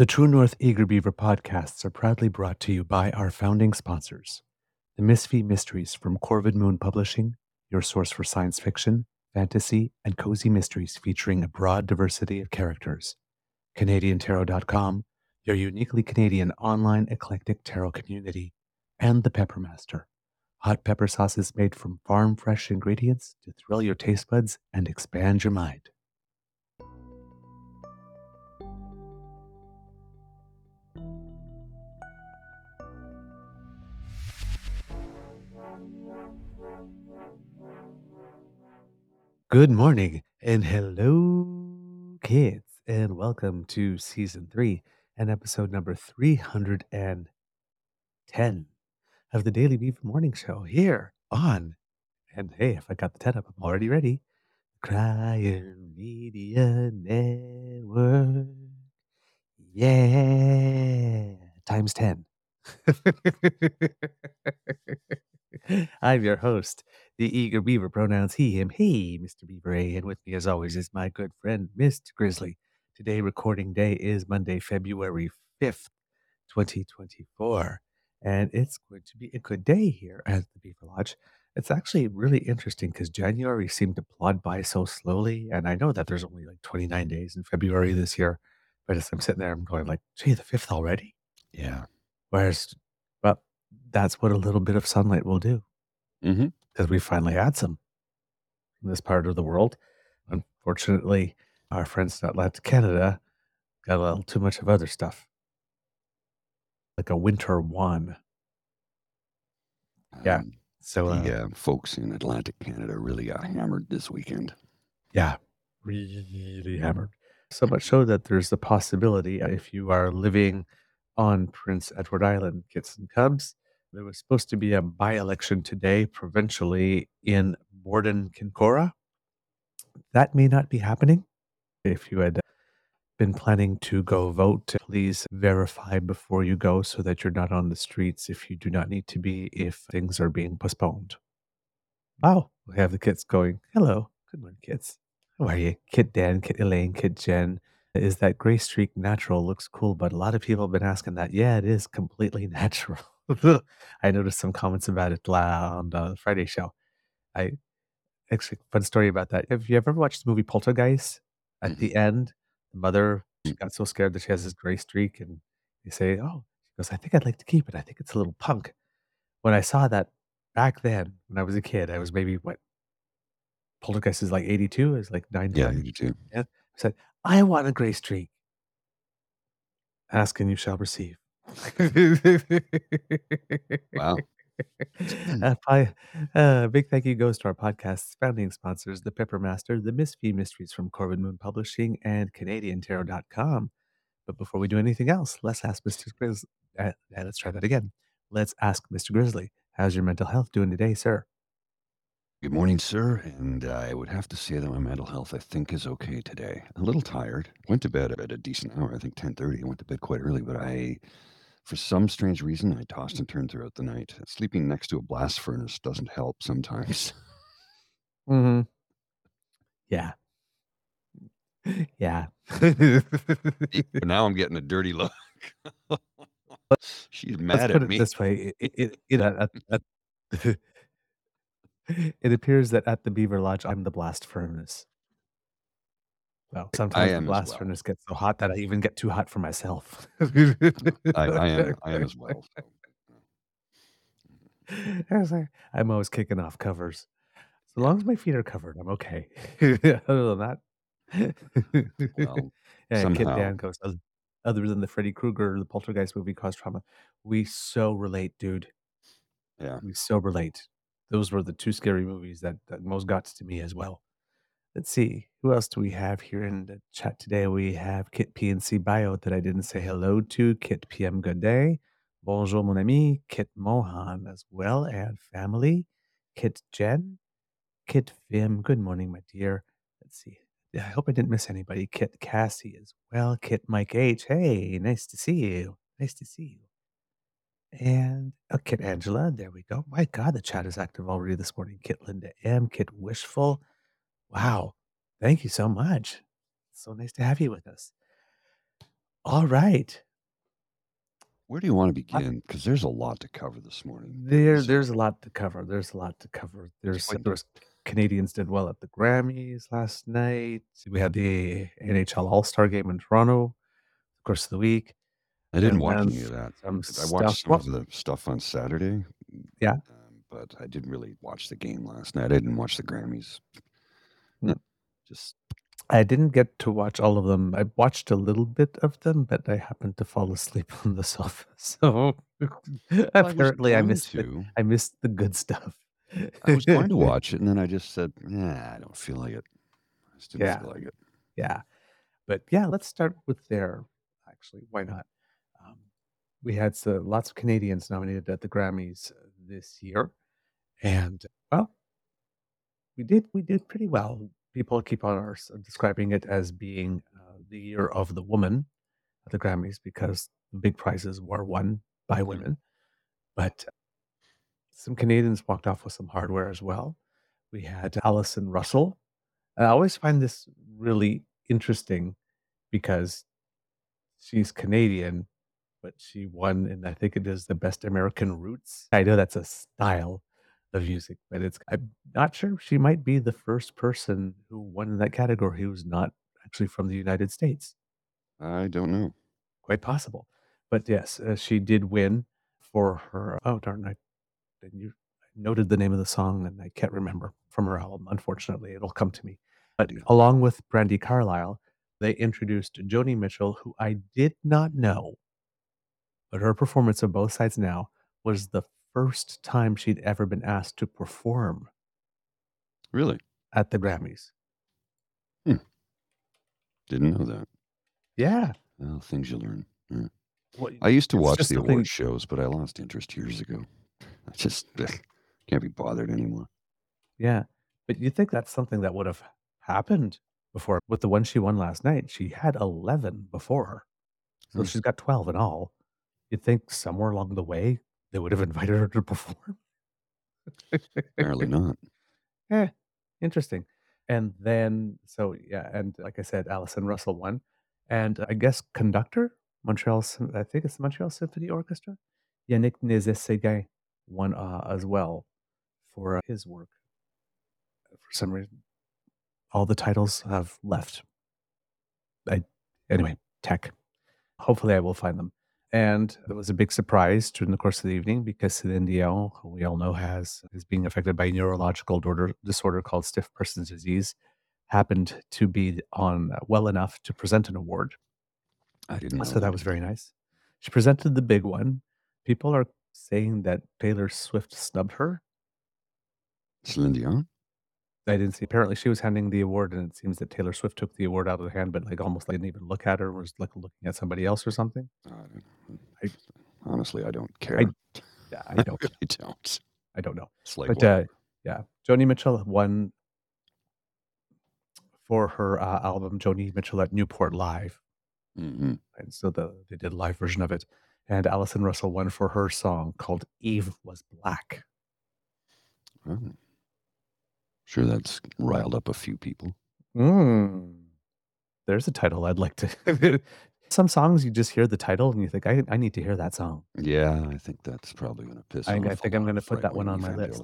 The True North Eager Beaver podcasts are proudly brought to you by our founding sponsors The Misfit Mysteries from Corvid Moon Publishing, your source for science fiction, fantasy, and cozy mysteries featuring a broad diversity of characters. CanadianTarot.com, your uniquely Canadian online eclectic tarot community. And The Peppermaster, hot pepper sauces made from farm fresh ingredients to thrill your taste buds and expand your mind. Good morning and hello, kids, and welcome to season three and episode number 310 of the Daily Beaver Morning Show here on. And hey, if I got the 10 up, I'm already ready. Crying Media Network. Yeah. Times 10. I'm your host, the eager beaver, pronouns he, him, he, Mr. Beaver A. And with me, as always, is my good friend, Mr. Grizzly. Today, recording day is Monday, February 5th, 2024. And it's going to be a good day here at the Beaver Lodge. It's actually really interesting because January seemed to plod by so slowly. And I know that there's only like 29 days in February this year. But as I'm sitting there, I'm going like, gee, the 5th already? Yeah. Whereas, well, that's what a little bit of sunlight will do Mm-hmm. because we finally had some in this part of the world. Unfortunately, our friends in Atlantic Canada got a little too much of other stuff, like a winter one. Yeah. So, uh, the uh, folks in Atlantic Canada really got hammered this weekend. yeah, really hammered. So much so that there's the possibility uh, if you are living on Prince Edward Island, Kits and Cubs, there was supposed to be a by election today, provincially in Borden, Kinkora. That may not be happening. If you had been planning to go vote, please verify before you go so that you're not on the streets if you do not need to be, if things are being postponed. Wow, we have the kids going, hello, good morning, kids. How are you? Kid Dan, Kid Elaine, Kid Jen. Is that gray streak natural? Looks cool, but a lot of people have been asking that. Yeah, it is completely natural. I noticed some comments about it on the Friday show. I actually fun story about that. Have you ever watched the movie Poltergeist? At the mm-hmm. end, the mother she got so scared that she has this gray streak, and they say, "Oh," she goes, "I think I'd like to keep it. I think it's a little punk." When I saw that back then, when I was a kid, I was maybe what Poltergeist is like eighty-two. is like nine, Yeah, eighty-two. Yeah. I said, "I want a gray streak." Ask and you shall receive. Wow. Uh, pi- uh, big thank you goes to our podcast's founding sponsors, The Pepper Master, The Misfit Mysteries from Corvid Moon Publishing, and CanadianTarot.com. But before we do anything else, let's ask Mr. Grizzly. Uh, uh, let's try that again. Let's ask Mr. Grizzly, how's your mental health doing today, sir? Good morning, sir. And uh, I would have to say that my mental health, I think, is okay today. A little tired. Went to bed at a decent hour. I think 10:30. I went to bed quite early, but I, for some strange reason, I tossed and turned throughout the night. Sleeping next to a blast furnace doesn't help sometimes. Mm-hmm. Yeah. Yeah. but now I'm getting a dirty look. She's mad put at it me. this way. It, it, it, it appears that at the Beaver Lodge, I'm the blast furnace. Well, sometimes the blast well. furnace gets so hot that I even get too hot for myself. I, I am. I am as well. so. I was like, I'm always kicking off covers. So long as my feet are covered, I'm okay. Other than that, Well, yeah. Kit somehow. Dan goes, "Oth other than the Freddy Krueger, the Poltergeist movie caused trauma." We so relate, dude. Yeah. We so relate. Those were the 2 scary movies that that most got to me as well. Let's see, who else do we have here in the chat today? We have Kit PNC Bio that I didn't say hello to, Kit PM Good day, Bonjour mon ami, Kit Mohan as well, and family, Kit Jen, Kit Vim, good morning, my dear. Let's see. I hope I didn't miss anybody. Kit Cassie as well, Kit Mike H. Hey, nice to see you. Nice to see you. And oh, Kit Angela, there we go. My God, the chat is active already this morning. Kit Linda M, Kit Wishful. Wow. Thank you so much. So nice to have you with us. All right. Where do you wanna begin? Because there's a lot to cover this morning. There There there's a lot to cover. There's a lot to cover. There's quite there was Canadians did well at the Grammys last night. We had the NHL All-Star Game in Toronto, of course, of the week, I didn't watch any of that. some I watched stuff some well of the stuff on Saturday, Yeah. um, but I didn't really watch the game last night. I didn't watch the Grammys. Just I didn't get to watch all of them. I watched a little bit of them, but I happened to fall asleep on the sofa. So, I apparently, I going missed the. I missed the good stuff. I was going to watch it, and then I just said, "Yeah, I don't feel like it." I just didn't Yeah. feel like it. Yeah. But, yeah, let's start with there, actually, why not? Um, we had so lots of Canadians nominated at the Grammys this year, and, well we did we did pretty well. People keep on describing it as being, uh, the year of the woman at the Grammys because the big prizes were won by women, but some Canadians walked off with some hardware as well. We had Allison Russell. And I always find this really interesting because she's Canadian, but she won, and I think it is the Best American Roots. I know that's a style of music, but it's I'm not sure she might be the first person who won in that category who's not actually from the United States. I don't know. Quite possible. But, yes, uh, she did win for her oh, darn, I didn't you I noted the name of the song, and I can't remember from her album, unfortunately, it'll come to me. But Yeah. along with Brandi Carlile, they introduced Joni Mitchell, who I did not know but her performance of Both Sides Now was the first time she'd ever been asked to perform Really? at the Grammys. Hmm. Didn't know that. Yeah. Well, things you learn. Yeah. Well, I used to watch the award shows, but I lost interest years ago. I just ugh, can't be bothered anymore. Yeah. But you think that's something that would have happened before. With the one she won last night, she had 11 before her. So Hmm. she's got 12 in all. You'd think somewhere along the way, they would have invited her to perform. Apparently not. Eh, interesting. And then so, yeah, and like I said, Allison Russell won. And I guess conductor, Montreal I think it's the Montreal Symphony Orchestra? Yannick Nézet-Séguin won, uh, as well for, uh, his work. For some reason, all the titles have left. I anyway, tech. Hopefully, I will find them. And it was a big surprise during the course of the evening because Celine Dion, who we all know has is being affected by a neurological dorder disorder called stiff person's disease, happened to be on uh, well enough to present an award. I didn't know So that that. was very nice. She presented the big one. People are saying that Taylor Swift snubbed her. Celine Dion? I didn't see apparently, she was handing the award, and it seems that Taylor Swift took the award out of the hand, but, like, almost, like, didn't even look at her, was, like, looking at somebody else or something. I don't I honestly, I don't I care. yeah, I I don't really don't. I don't know. It's like, But, uh, yeah, Joni Mitchell won for her, uh, album, Joni Mitchell at Newport Live. Mhm. And so the they did a live version of it. And Allison Russell won for her song called Eve Was Black. Oh. Sure that's riled up a few people. Mm. There's a title I'd like to Some songs, you just hear the title and you think, "I I need to hear that song." Yeah, I think that's probably gonna piss I off I think I'm gonna put that one on my list.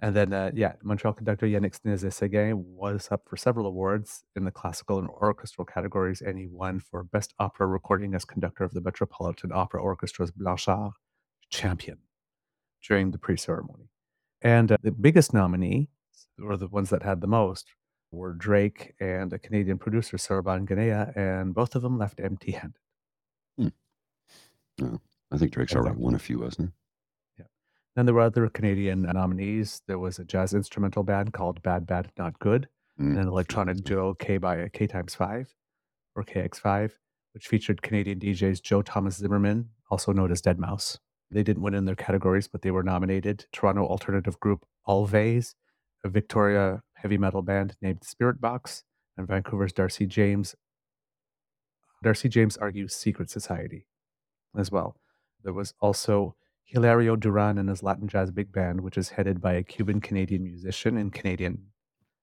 And then, uh, yeah, Montreal conductor Yannick Nézet-Séguin was up for several awards in the classical and orchestral categories, and he won for Best Opera Recording as conductor of the Metropolitan Opera Orchestra's Blanchard Champion during the pre-ceremony. And, uh, the biggest nominee, or the ones that had the most, were Drake and a Canadian producer, Serban Ghenea, and both of them left empty handed. Hmm. I think Drake's already won a few, hasn't Yeah. Then there were other Canadian nominees. There was a jazz instrumental band called Bad Bad Not Good, he? and Mm. an electronic duo K by K times five or KX5, which featured Canadian DJs Joel Thomas Zimmerman, also known as Deadmau5. They didn't win in their categories, but they were nominated. Toronto alternative group Alvvays, a Victoria heavy metal band named Spiritbox, and Vancouver's Darcy James. Darcy James Argue's Secret Society as well. There was also Hilario Duran and his Latin jazz big band, which is headed by a Cuban Canadian musician and Canadian,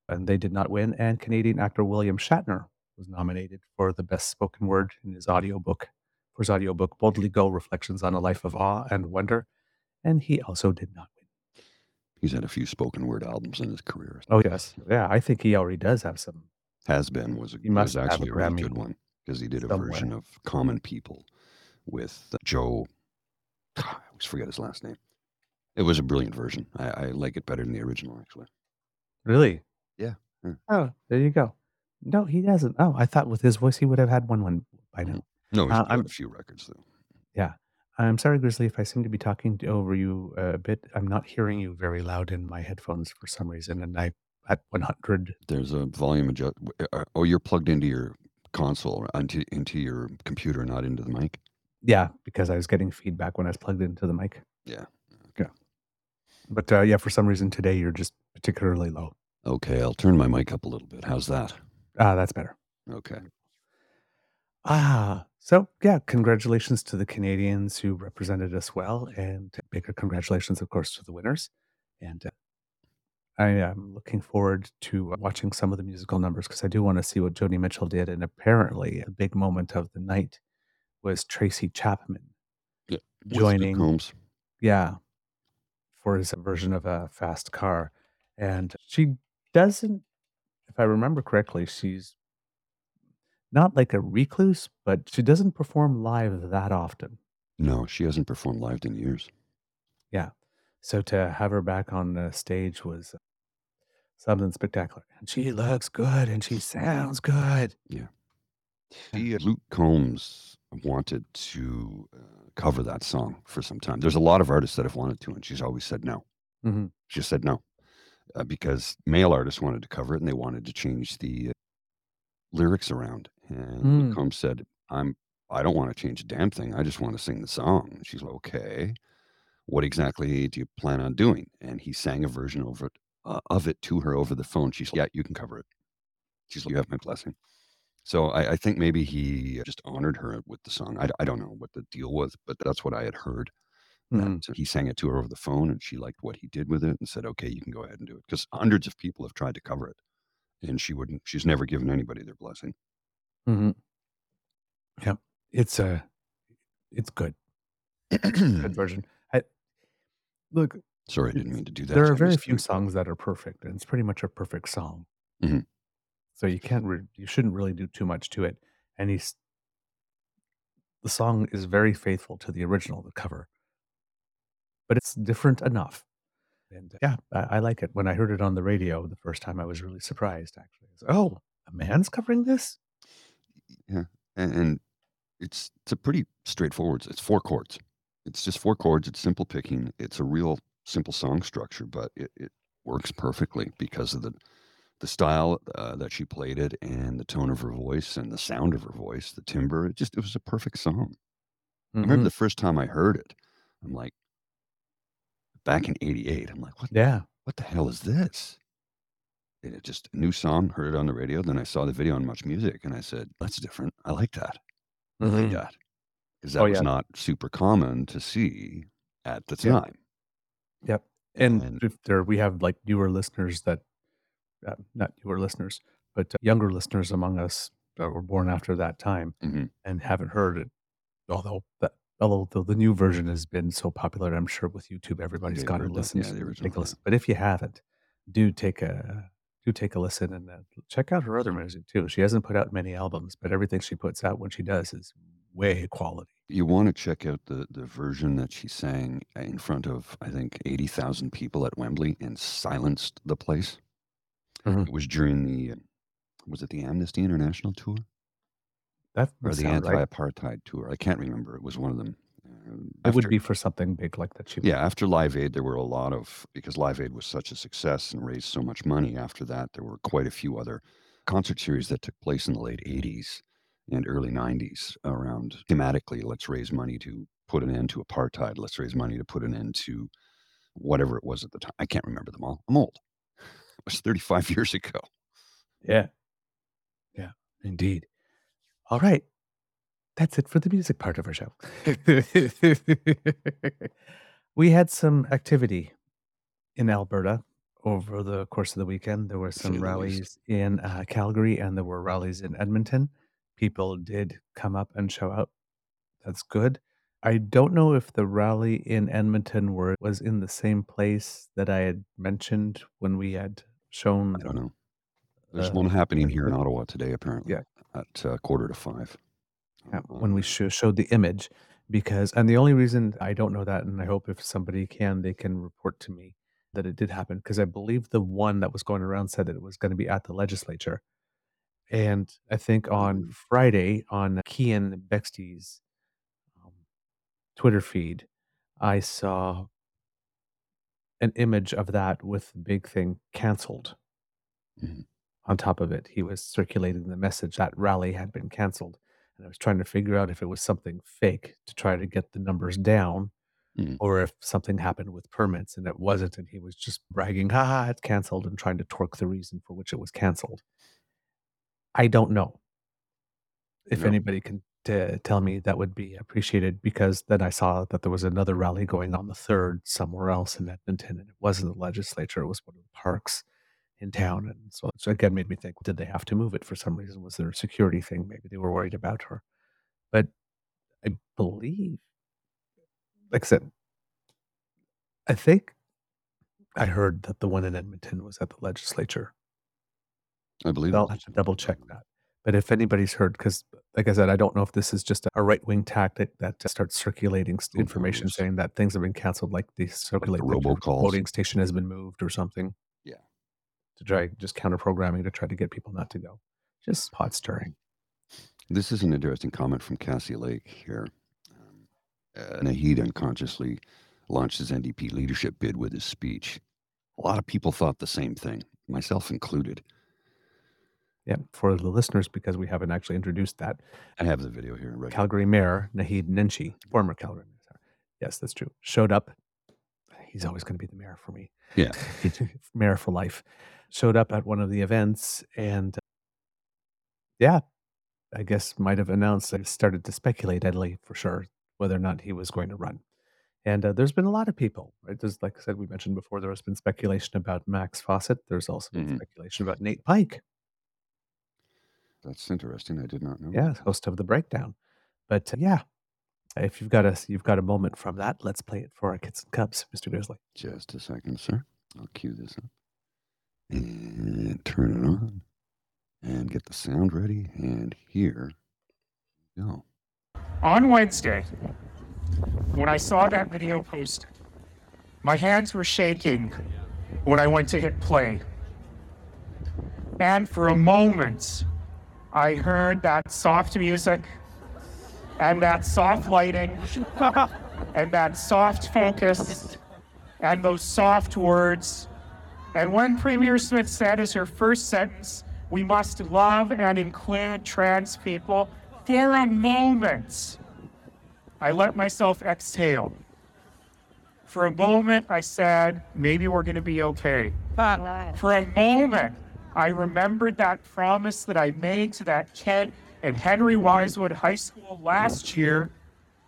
and they did not win. And Canadian actor William Shatner was nominated for the best spoken word in his audiobook for his audiobook Boldly Go Reflections on a Life of Awe and Wonder, and he also did not win. He's had a few spoken word albums in his career. Oh yes, yeah, I think he already does have some. Has been was, a, He must was a actually a really good one because he did a somewhere. version of Common People with uh, Joe. I always forget his last name. It was a brilliant version. I, I like it better than the original, actually. Really? Yeah, yeah. Oh, there you go. No, he doesn't. Oh, I thought with his voice he would have had one one by now. No, he's Uh, got I'm- a few records though. Yeah. I'm sorry, Grizzly, if I seem to be talking over you a bit. I'm not hearing you very loud in my headphones for some reason, and I at 100. There's a volume adjust. uh, Oh, you're plugged into your console, into into your computer, not into the mic. Yeah, because I was getting feedback when I was plugged into the mic. Yeah. Yeah. But uh, yeah, for some reason today you're just particularly low. Okay, I'll turn my mic up a little bit. How's that? Ah, that's better. Okay. Ah, so yeah, congratulations to the Canadians who represented us well, and bigger congratulations, of course, to the winners. And uh, I am looking forward to watching some of the musical numbers because I do want to see what Joni Mitchell did. And apparently, a big moment of the night was Tracy Chapman Yeah. Joining, Combs. yeah, for his version of a fast car. And she doesn't, if I remember correctly, she's not like a recluse, but she doesn't perform live that often. No, she hasn't performed live in years. Yeah. So to have her back on the stage was something spectacular. And she looks good and she sounds good. Yeah. She, uh, Luke Combs wanted to uh, cover that song for some time. There's a lot of artists that have wanted to, and she's always said no. hmm She said no uh, because male artists wanted to cover it and they wanted to change the uh, lyrics around. And Mm. Combs said, "I'm I don't want to change a damn thing. I just want to sing the song." And she's like, "Okay, what exactly do you plan on doing?" And he sang a version over it, uh, of it to her over the phone. She's like, "Yeah, you can cover it." She's like, "You have my blessing." So I, I think maybe he just honored her with the song. I don't know what the deal was, but that's what I had heard. Mhm. That he sang it to her over the phone, and she liked what he did with it, and said, "Okay, you can go ahead and do it." Because hundreds of people have tried to cover it, and she wouldn't. She's never given anybody their blessing. Hmm Yep. It's a, it's good. Good version. I, look, Sorry, I didn't mean to do that. there are I very few songs that are perfect, and it's pretty much a perfect song. Mhm. So you can't, re- you shouldn't really do too much to it. And he's, the song is very faithful to the original, the cover, but it's different enough. And uh, yeah, I, I like it. When I heard it on the radio the first time, I was really surprised. Actually, was, oh, a man's covering this. Yeah, and, and it's it's a pretty straightforward. It's four chords. It's just four chords. It's simple picking. It's a real simple song structure, but it, it works perfectly because of the the style uh, that she played it and the tone of her voice and the sound of her voice, the timbre. It just it was a perfect song. I remember Mhm. the first time I heard it. I'm like, back in '88. I'm like, what Yeah. what the hell is this? Just a new song. Heard it on the radio. Then I saw the video on Much Music, and I said, that's different. I like that. I like Mhm. that because that Oh was yeah. not super common to see at the time. Yep. And And if there, we have like newer listeners that, uh, not newer listeners, but uh, younger listeners among us that were born after that time mhm, and haven't heard it. Although that, although the, the new version has been so popular, I'm sure with YouTube everybody's gone and heard Yeah, the to- original. take a listen. But if you haven't, do take a do take a listen and uh, check out her other music too. She hasn't put out many albums, but everything she puts out when she does is way quality. You want to check out the, the version that she sang in front of, I think, 80,000 people at Wembley and silenced the place. Mhm. It was during the, uh, was it the Amnesty International tour That or the anti-apartheid tour? I can't remember. It was one of them. Um, It would be for something big like that. She Yeah, after Live Aid, there were a lot of because Live Aid was such a success and raised so much money. After that, there were quite a few other concert series that took place in the late '80s and early '90s around thematically. Let's raise money to put an end to apartheid. Let's raise money to put an end to whatever it was at the time. I can't remember them all. I'm old. It was 35 years ago. Yeah. Yeah, indeed. All right. That's it for the music part of our show. we had some activity in Alberta over the course of the weekend. There were some rallies in uh, Calgary and there were rallies in Edmonton. People did come up and show out. That's good. I don't know if the rally in Edmonton were was in the same place that I had mentioned when we had shown I don't know. There's Uh, one happening here in Ottawa today, apparently. Yeah. At uh, quarter to five. Yeah, when we sho showed the image because and the only reason I don't know that, and I hope if somebody can, they can report to me that it did happen because I believe the one that was going around said that it was going to be at the legislature. And I think on Mm. Friday on Keean Bexte's um, Twitter feed, I saw an image of that with the big thing canceled Mhm. on top of it. He was circulating the message that rally had been canceled. And I was trying to figure out if it was something fake to try to get the numbers down Mhm. or if something happened with permits and it wasn't. And he was just bragging, ha, it's canceled and trying to torque the reason for which it was canceled. I don't know. If No. anybody can t- tell me, that would be appreciated because then I saw that there was another rally going on the third somewhere else in Edmonton, and it wasn't the legislature; it was one of the parks in town. And so, so again, made me think: Did they have to move it for some reason? Was there a security thing? Maybe they were worried about her. But I believe, like I said, I think I heard that the one in Edmonton was at the legislature. I believe I'll have to double check that. But if anybody's heard, because like I said, I don't know if this is just a right wing tactic that starts circulating information saying that things have been canceled, like they circulate that your robocalls. voting station has been moved or something. To try just counter programming to try to get people not to go. Just pot stirring. This is an interesting comment from Cassie Lake here. Um, uh, Naheed unconsciously launched his NDP leadership bid with his speech. A lot of people thought the same thing, myself included. Yeah. For the listeners, because we haven't actually introduced that, I have the video here. Right? Calgary Mayor Naheed Nenshi, former Calgary Mayor. sorry. Yes, that's true. Showed up. He's always going to be the mayor for me. Yeah. mayor for life. Showed up at one of the events and, yeah, I guess might have announced, I started to speculate, Edley, for sure, whether or not he was going to run. And uh, there's been a lot of people, right? There's, like I said, we mentioned before, there has been speculation about Max Fawcett. There's also been Mhm. speculation about Nate Pike. That's interesting. I did not know. Yeah, host of the breakdown. But uh, yeah, if you've got a you've got a moment from that, let's play it for our kids and cubs, Mr. Grizzly. Just a second, sir. I'll cue this up and turn it on and get the sound ready. And here we go. on Wednesday, when I saw that video posted, my hands were shaking when I went to hit play. And for a moment, I heard that soft music and that soft lighting and that soft focus and those soft words. And when Premier Smith said as her first sentence, we must love and include trans people, for a moment, I let myself exhale. For a moment, I said, maybe we're going to be okay. For a moment, I remembered that promise that I made to that kid at Henry Wise Wood High School last year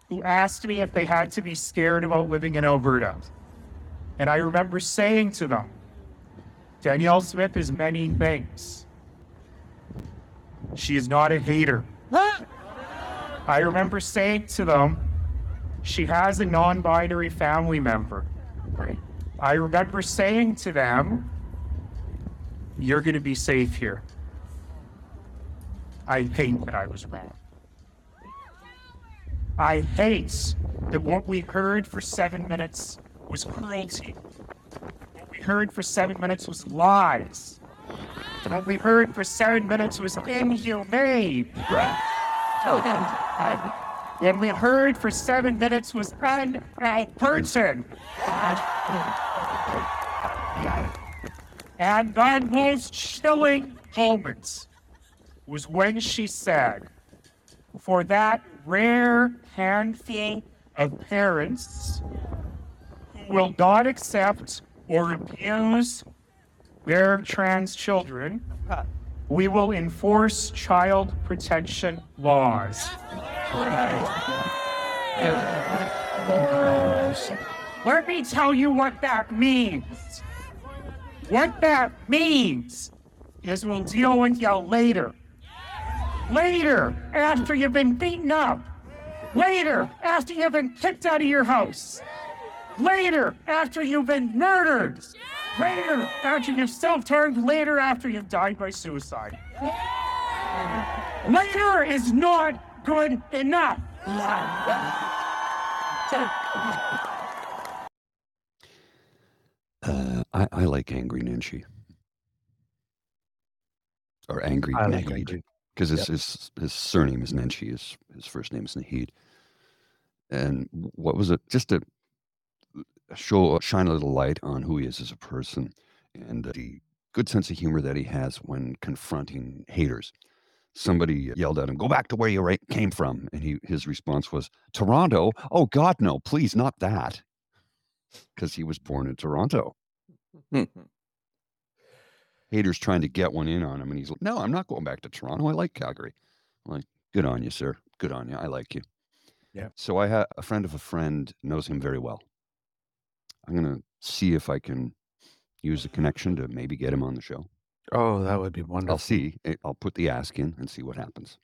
who asked me if they had to be scared about living in Alberta. And I remember saying to them, Danielle Smith is many things. She is not a hater. I remember saying to them, she has a non binary family member. I remember saying to them, you're going to be safe here. I hate that I was wrong. I hate that what we heard for seven minutes was cruelty. Heard for seven minutes was lies. What we heard for seven minutes was inhumane. What we heard for seven minutes was person. And the most chilling moment was when she said, for that rare handful of parents who will not accept or abuse their trans children, we will enforce child protection laws. Let me tell you what that means. What that means is we'll deal with you later. Later, after you've been beaten up. Later, after you've been kicked out of your house. Later, after you've been murdered. Later, after you've self-harmed. Later, after you've died by suicide. Later is not good enough. Uh, I, I like Angry Nenshi. Or Angry I like Naheed. Because his, Yep. his, his surname is Nenshi. His, his first name is Naheed. And what was it? Just to show, uh, shine a little light on who he is as a person and uh, the good sense of humor that he has when confronting haters. Somebody yelled at him, "Go back to where you came from," and he his response was, "Toronto? Oh God, no! Please, not that," because he was born in Toronto. Haters trying to get one in on him, and he's like, "No, I'm not going back to Toronto. I like Calgary." I'm like, "Good on you, sir. Good on you. I like you." Yeah. So I had a friend of a friend knows him very well. I'm gonna see if I can use a connection to maybe get him on the show. Oh, that would be wonderful. I'll see. eh, I'll put the ask in and see what happens.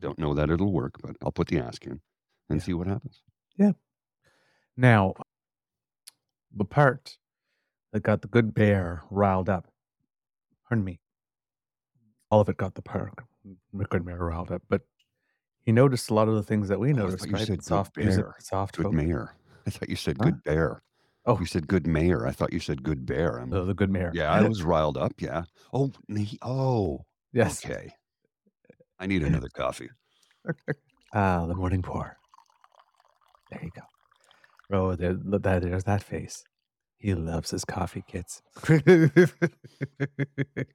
Don't know that it'll work, but I'll put the ask in and Yeah. see what happens. Yeah. Now, the part that got the good bear riled up, pardon me, all of it got the park, the good bear riled up, but he noticed a lot of the things that we Oh, I noticed, thought you right? said good soft bear. soft Good mayor. I thought you said Huh? good bear. Oh. You said good mayor. I thought you said good bear. I'm, The, the good mayor. yeah, I was riled up. Yeah. Oh, he, oh, Yes. okay. I need another coffee. Ah, the morning pour. There you go. Oh, there, look, that, there's that face. He loves his coffee, kids.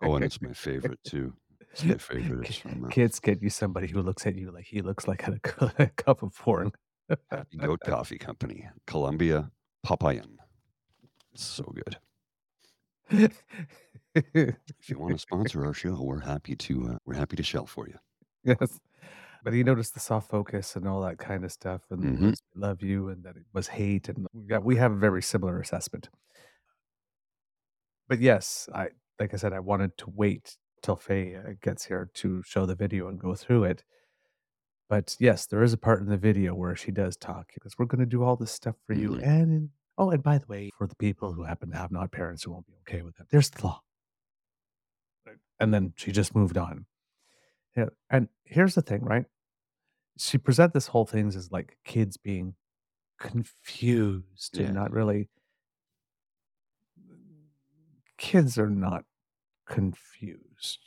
Oh, and it's my favorite too. It's my favorite. It's from uh, Kids, get you somebody who looks at you like he looks like a, a cup of porn. Happy Goat Coffee Company, Colombia Popayan. So good. If you want to sponsor our show, we're happy to. Uh, we're happy to shell for you. yes. But he noticed the soft focus and all that kind of stuff, and Mhm. love you, and that it was hate, and we got we have a very similar assessment. But yes, I like I said, I wanted to wait till Faye uh, gets here to show the video and go through it. But yes, there is a part in the video where she does talk because we're going to do all this stuff for you. Mhm. And in, oh, and by the way, for the people who happen to have not parents who won't be okay with it, there's the law. And then she just moved on. Yeah, and here's the thing, right? She present this whole thing as like kids being confused Yeah. and not really. Kids are not confused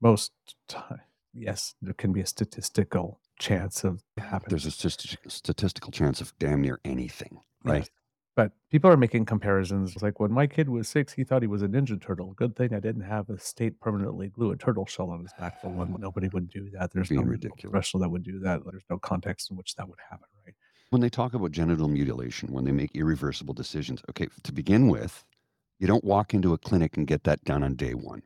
most time. Yes, there can be a statistical chance of happening. There's a stati- statistical chance of damn near anything, right? Yes. But people are making comparisons. Like when my kid was six, he thought he was a Ninja Turtle. Good thing I didn't have a state permanently glue a turtle shell on his back for one. Nobody would do that. There's no ridiculous. professional that would do that. There's no context in which that would happen, right? When they talk about genital mutilation, when they make irreversible decisions, okay, to begin with, you don't walk into a clinic and get that done on day one.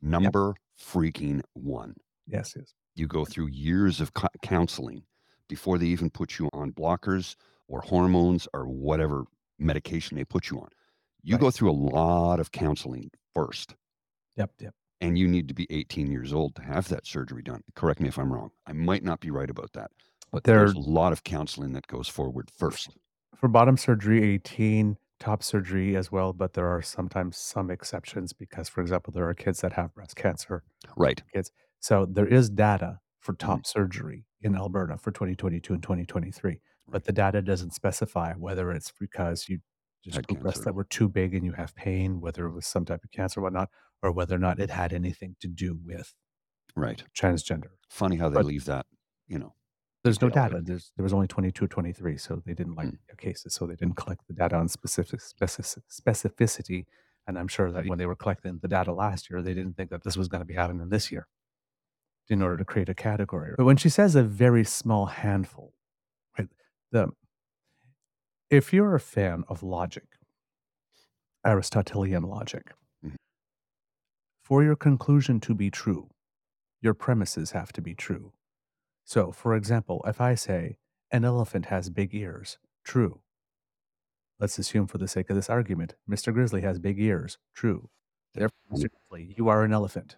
Number freaking one. Yes, yes. You go through years of co- counseling before they even put you on blockers or hormones or whatever medication they put you on. You go through a lot of counseling first, Yep, yep. and you need to be 18 years old to have that surgery done. Correct me if I'm wrong. I might not be right about that, but There- there's a lot of counseling that goes forward first. For bottom surgery, 18, top surgery as well, but there are sometimes some exceptions because, for example, there are kids that have breast cancer. Right. Kids. So there is data for top surgery in Alberta for 2022 and 2023. But the data doesn't specify whether it's because you just breasts that were too big and you have pain, whether it was some type of cancer or whatnot, or whether or not it had anything to do with Right. transgender. Funny how they But- leave that, you know. There's no data. There's, there was only 22, 23, so they didn't like Mm. cases, so they didn't collect the data on specific specificity. And I'm sure that when they were collecting the data last year, they didn't think that this was going to be happening this year in order to create a category. But when she says a very small handful, right? The if you're a fan of logic, Aristotelian logic, Mhm. for your conclusion to be true, your premises have to be true. So, for example, if I say an elephant has big ears, true. Let's assume for the sake of this argument, Mr. Grizzly has big ears, true. Therefore, Mr. Grizzly, you are an elephant,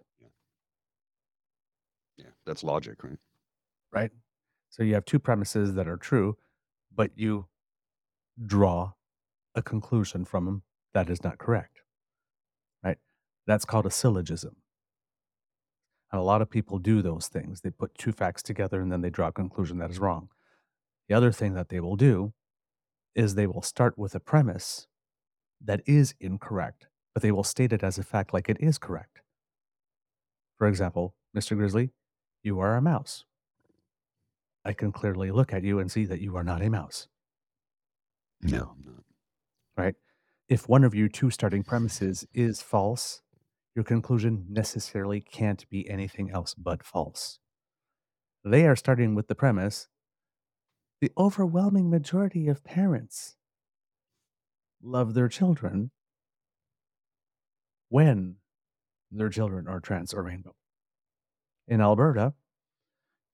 that's logic, right? right? So you have two premises that are true, but you draw a conclusion from them that is not correct, right? That's called a syllogism. And a lot of people do those things. They put two facts together and then they draw a conclusion that is wrong. The other thing that they will do is they will start with a premise that is incorrect, but they will state it as a fact like it is correct. For example, Mr. Grizzly, you are a mouse. I can clearly look at you and see that you are not a mouse, No, I'm not. right? If one of your two starting premises is false, your conclusion necessarily can't be anything else but false. They are starting with the premise the overwhelming majority of parents love their children when their children are trans or rainbow. In Alberta,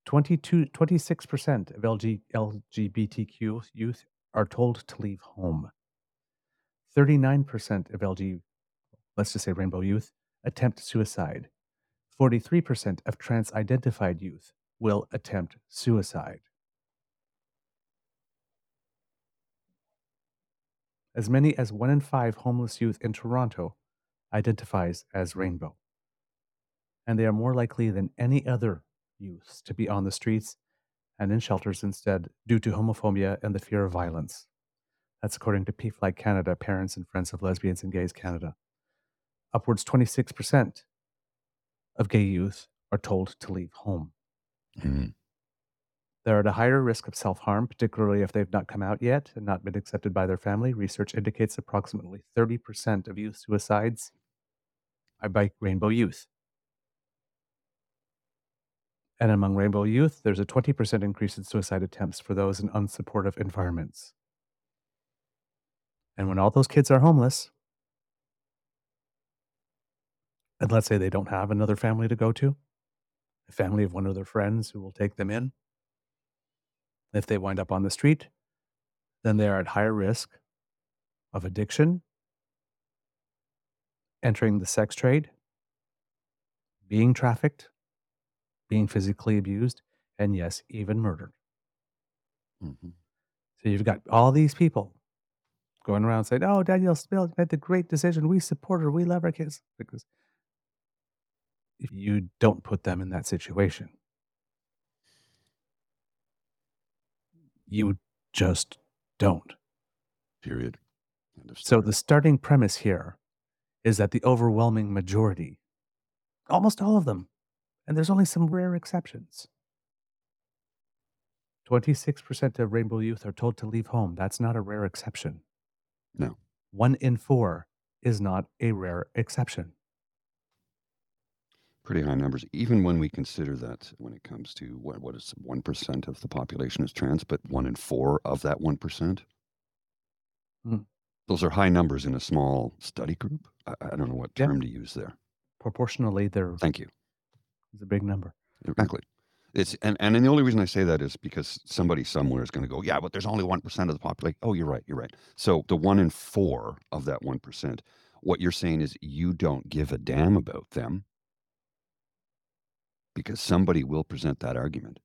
22, 26% of LG, LGBTQ youth are told to leave home. 39% of LG, let's just say rainbow youth, attempt suicide. 43% of trans identified youth will attempt suicide. As many as one in five homeless youth in Toronto identifies as rainbow. And they are more likely than any other youth to be on the streets and in shelters instead due to homophobia and the fear of violence. That's according to PFLAG Canada, Parents and Friends of Lesbians and Gays Canada. Upwards 26% of gay youth are told to leave home. Mhm. They're at a higher risk of self harm, particularly if they've not come out yet and not been accepted by their family. Research indicates approximately 30% of youth suicides are by rainbow youth. And among rainbow youth, there's a 20% increase in suicide attempts for those in unsupportive environments. And when all those kids are homeless, and let's say they don't have another family to go to, a family of one of their friends who will take them in, if they wind up on the street, then they are at higher risk of addiction, entering the sex trade, being trafficked, being physically abused, and yes, even murdered. Mhm. So you've got all these people going around saying, "Oh, Danielle Spill made the great decision. We support her. We love our kids." Because if you don't put them in that situation, you just don't. Period. So the starting premise here is that the overwhelming majority, almost all of them, and there's only some rare exceptions. 26% of rainbow youth are told to leave home. That's not a rare exception. No. One in four is not a rare exception. pretty high numbers, even when we consider that when it comes to what what is one percent of the population is trans, but one in four of that one percent. Mm. Those are high numbers in a small study group. I, I don't know what Yeah. term to use there. Proportionally, they're. Thank you. Is a big number. Exactly. It's and, and the only reason I say that is because somebody somewhere is going to go, yeah, but there's only one percent of the population. Oh, you're right, you're right. So the one in four of that one percent, what you're saying is you don't give a damn about them because somebody will present that argument.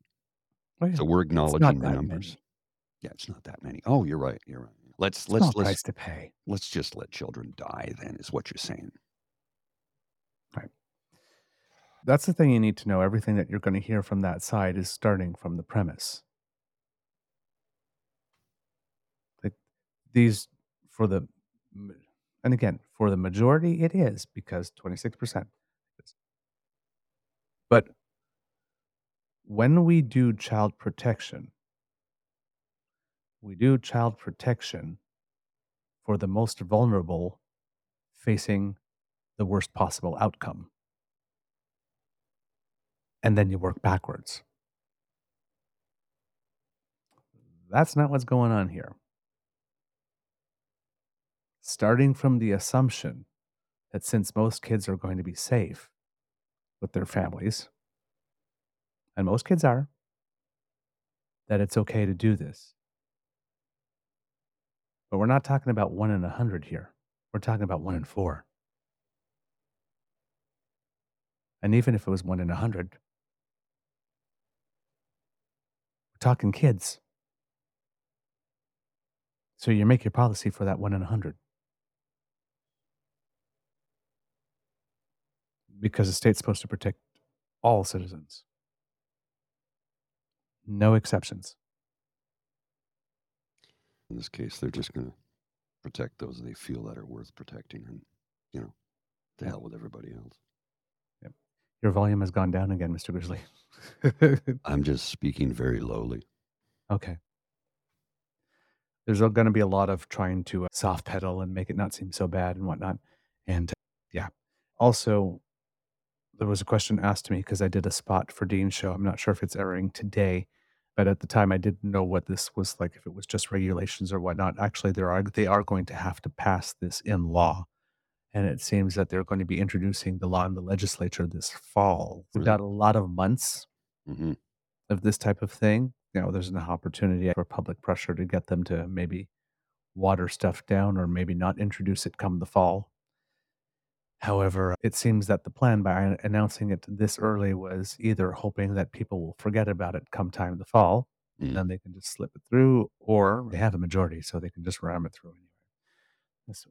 Oh, yeah. So we're It's acknowledging the numbers. many. Yeah, it's not that many. Oh, you're right. You're right. Let's Small let's let's to pay. let's just let children die. Then is what you're saying. That's the thing you need to know. Everything that you're going to hear from that side is starting from the premise. These, for the, and again, for the majority, it is because 26%. But when we do child protection, we do child protection for the most vulnerable facing the worst possible outcome. And then you work backwards. That's not what's going on here. Starting from the assumption that since most kids are going to be safe with their families, and most kids are, that it's okay to do this. But we're not talking about one in a hundred here. We're talking about one in four. And even if it was one in a hundred, we're talking kids. So you make your policy for that one in a hundred. Because the state's supposed to protect all citizens. No exceptions. In this case, they're just going to protect those they feel that are worth protecting, and you know, to Yeah. hell with everybody else. Your volume has gone down again, Mr. Grizzly. I'm just speaking very lowly. okay. There's going to be a lot of trying to uh, soft pedal and make it not seem so bad and whatnot. And yeah. Also, there was a question asked to me because I did a spot for Dean's show. I'm not sure if it's airing today, but at the time I didn't know what this was like, if it was just regulations or whatnot. Actually, there are they are going to have to pass this in law. And it seems that they're going to be introducing the law in the legislature this fall. We've got a lot of months hmm of this type of thing. You know, there's an opportunity for public pressure to get them to maybe water stuff down or maybe not introduce it come the fall. However, it seems that the plan by announcing it this early was either hoping that people will forget about it come time the fall, Mm. and then they can just slip it through, or they have a majority, so they can just ram it through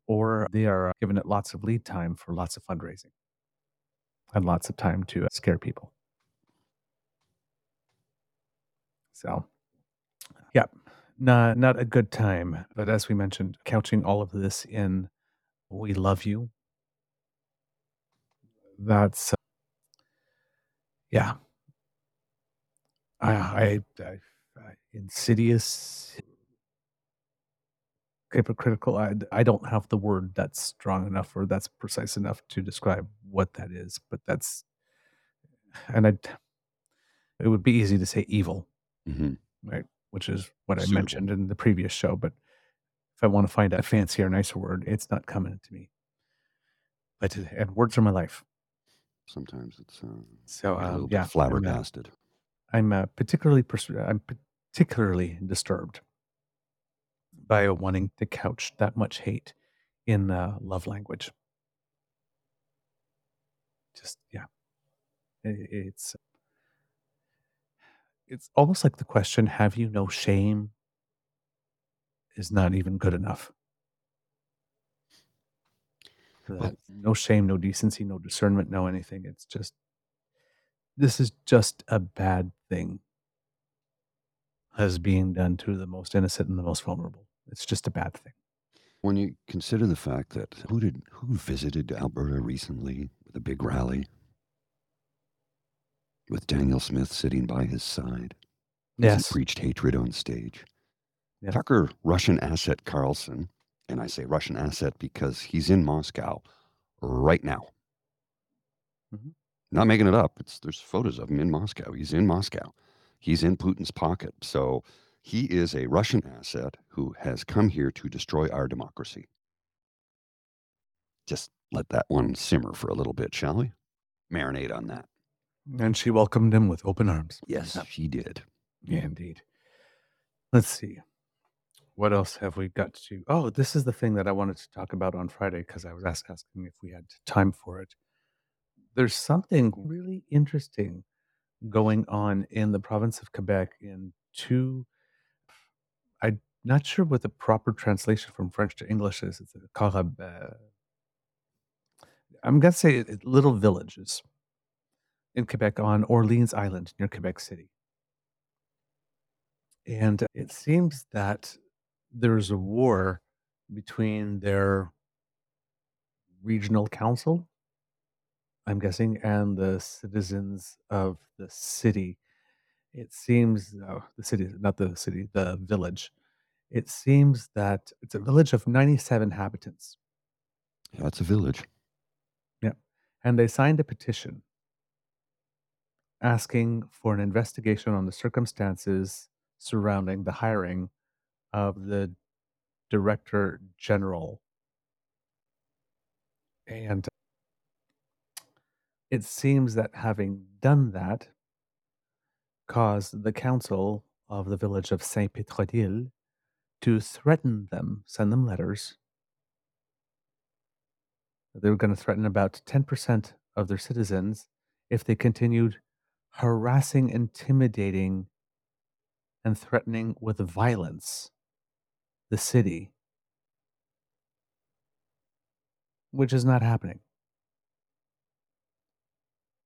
Or they are giving it lots of lead time for lots of fundraising and lots of time to uh, scare people. So, yeah, not not a good time. But as we mentioned, couching all of this in "We love you." That's uh, yeah. I, I, I, insidious, hypocritical. I, I don't have the word that's strong enough or that's precise enough to describe what that is. But that's, and I, it would be easy to say evil hmm right? Which is what I mentioned in the previous show. But if I want to find a fancier, nicer word, it's not coming to me. But and words are my life. Sometimes it's uh, So a um, little yeah, bit I'm, uh, flabbergasted. I'm uh, particularly pers- I'm particularly disturbed by wanting to couch that much hate in uh, love language. Just yeah, it's it's almost like the question, "Have you no shame?" is not even good enough. Well- no shame, no decency, no discernment, no anything. It's just this is just a bad thing as being done to the most innocent and the most vulnerable. It's just a bad thing. When you consider the fact that who did who visited Alberta recently with a big rally with Danielle Smith sitting by his side Yes. he preached hatred on stage. Yeah. Tucker Russian asset Carlson, and I say Russian asset because he's in Moscow right now. Mhm. Not making it up. It's there's photos of him in Moscow. He's in Moscow. He's in Putin's pocket. So he is a Russian asset who has come here to destroy our democracy. Just let that one simmer for a little bit, shall we? Marinate on that. And she welcomed him with open arms. Yes, she did. Yeah, indeed. Let's see. What else have we got to? Oh, this is the thing that I wanted to talk about on Friday because I was ask, asking if we had time for it. There's something really interesting going on in the province of Quebec in two. Not sure what the proper translation from French to English is. It's a Carab. Uh, I'm to say it, it- little villages. in Quebec on Orleans Island near Quebec City. And it seems that there's a war between their regional council, I'm guessing, and the citizens of the city. It seems, no, the city, not the city, the village. It seems that it's a village of 97 inhabitants. Yeah, it's a village. Yeah. And they signed a petition asking for an investigation on the circumstances surrounding the hiring of the director general. And it seems that having done that caused the council of the village of Saint Pétronille to threaten them, send them letters. They were going to threaten about 10% of their citizens if they continued harassing, intimidating, and threatening with violence the city, which is not happening.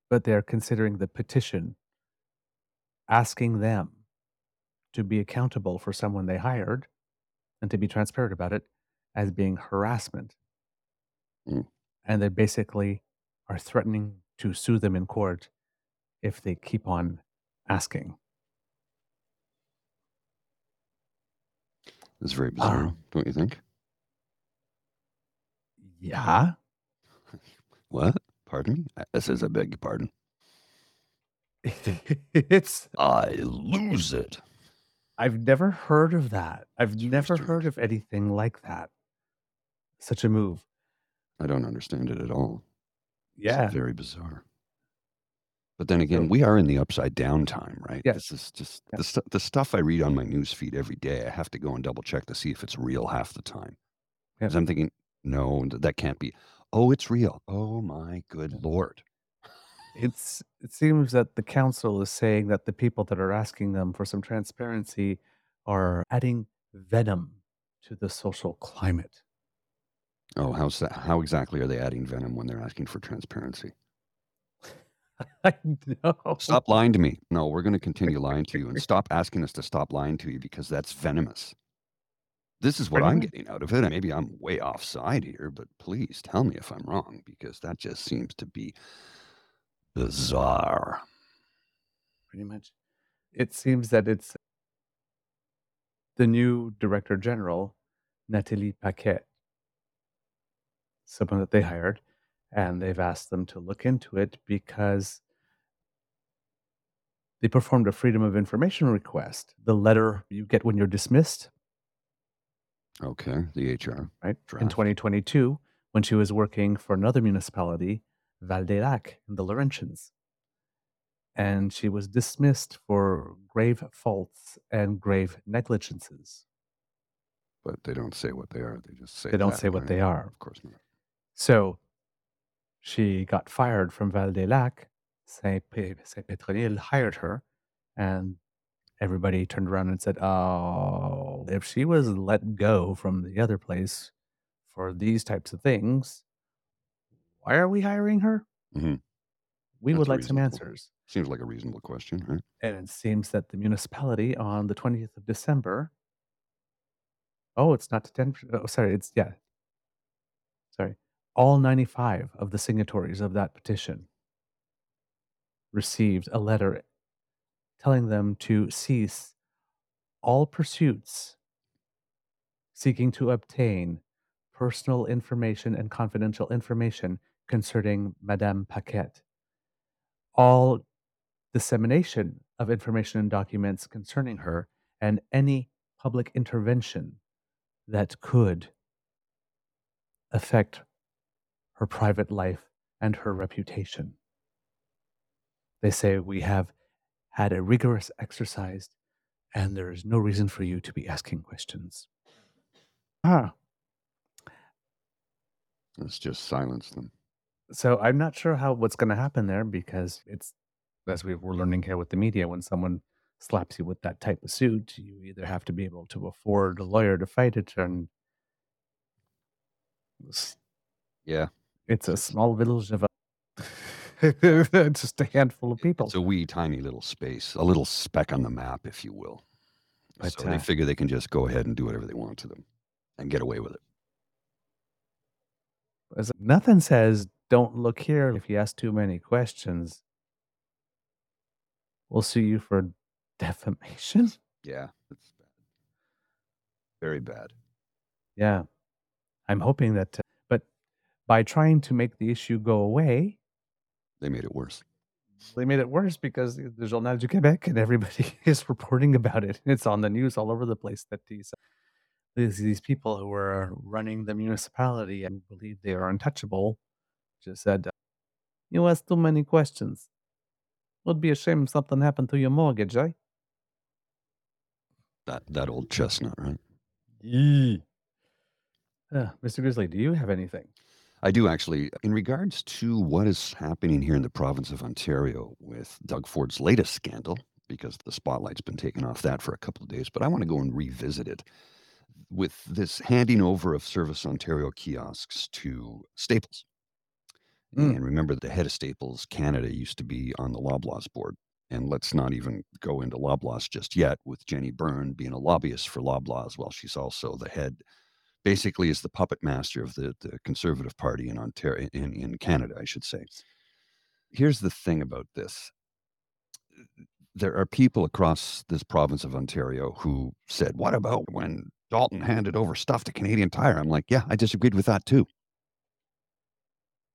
But they're considering the petition asking them to be accountable for someone they hired and to be transparent about it as being harassment. Mm. And they basically are threatening to sue them in court if they keep on asking. It's very bizarre, Um, don't you think? Yeah. What? Pardon me? I- I says I beg your pardon. it's I lose it. I've never heard of that. I've It's never heard of anything like that. Such a move. I don't understand it at all. It's Yeah. very bizarre. But then again, we are in the upside down time, right? yes. This is just Yeah. the, stu- the stuff I read on my newsfeed every day. I have to go and double check to see if it's real half the time. Because I'm thinking, no, that can't be. Oh, it's real. Oh my good lord. It's it seems that the council is saying that the people that are asking them for some transparency are adding venom to the social climate. Oh, how's that? How exactly are they adding venom when they're asking for transparency? I know. Stop lying to me. No, we're going to continue lying to you and stop asking us to stop lying to you because that's venomous. This is what I'm getting out of it. and Maybe I'm way offside here, but please tell me if I'm wrong because that just seems to be bizarre. Pretty much. It seems that it's the new director general, Nathalie Paquet, someone that they hired, and they've asked them to look into it because they performed a freedom of information request. The letter you get when you're dismissed, Okay, the HR right? In 2022, when she was working for another municipality, Val des Lacs, in the Laurentians. And she was dismissed for grave faults and grave negligences. But they don't say what they are. They just say They don't that, say what right? they are. Of course not. So she got fired from Val des Lacs. Saint Pe- Saint Petronille hired her, and everybody turned around and said, "Oh, if she was let go from the other place for these types of things, why are we hiring her? hmm We That's would like some answers." Seems like a reasonable question, right? And it seems that the municipality on the 20th of December. Oh, it's not 10. Oh, sorry. It's, yeah. Sorry. All 95 of the signatories of that petition received a letter telling them to cease all pursuits seeking to obtain personal information and confidential information concerning Madame Paquette. All dissemination of information and documents concerning her and any public intervention that could affect her private life and her reputation. They say we have had a rigorous exercise and there is no reason for you to be asking questions. Ah, Let's just silence them. So I'm not sure how what's going to happen there because it's as we were learning here with the media when someone slaps you with that type of suit, you either have to be able to afford a lawyer to fight it, and Yeah. it's a small village of. A Just a handful of people. It's a wee tiny little space, a little speck on the map, if you will. But, so they uh, figure they can just go ahead and do whatever they want to them and get away with it. As- Nothing says don't look here if you ask too many questions. We'll sue you for defamation. Yeah, it's bad. Very bad. Yeah. I'm hoping that, uh, but by trying to make the issue go away, They made it worse. they made it worse because the Journal du Québec and everybody is reporting about it. It's on the news all over the place that these these, these people who are running the municipality and believe they are untouchable just said, uh, "You ask too many questions. Would be a shame if something happened to your mortgage, eh?" That that old chestnut, right? Yee. Uh, Mr. Grizzly, do you have anything? I do actually. In regards to what is happening here in the province of Ontario with Doug Ford's latest scandal, because the spotlight's been taken off that for a couple of days, but I want to go and revisit it with this handing over of Service Ontario kiosks to Staples. Mm. And remember, the head of Staples Canada used to be on the Loblaws board. And let's not even go into Loblaws just yet, with Jenny Byrne being a lobbyist for Loblaws. Well, she's also the head, basically, is the puppet master of the, the Conservative Party in Ontario, in, in Canada, I should say. Here's the thing about this there are people across this province of Ontario who said, What about when Dalton handed over stuff to Canadian Tire? I'm like, Yeah, I disagreed with that too.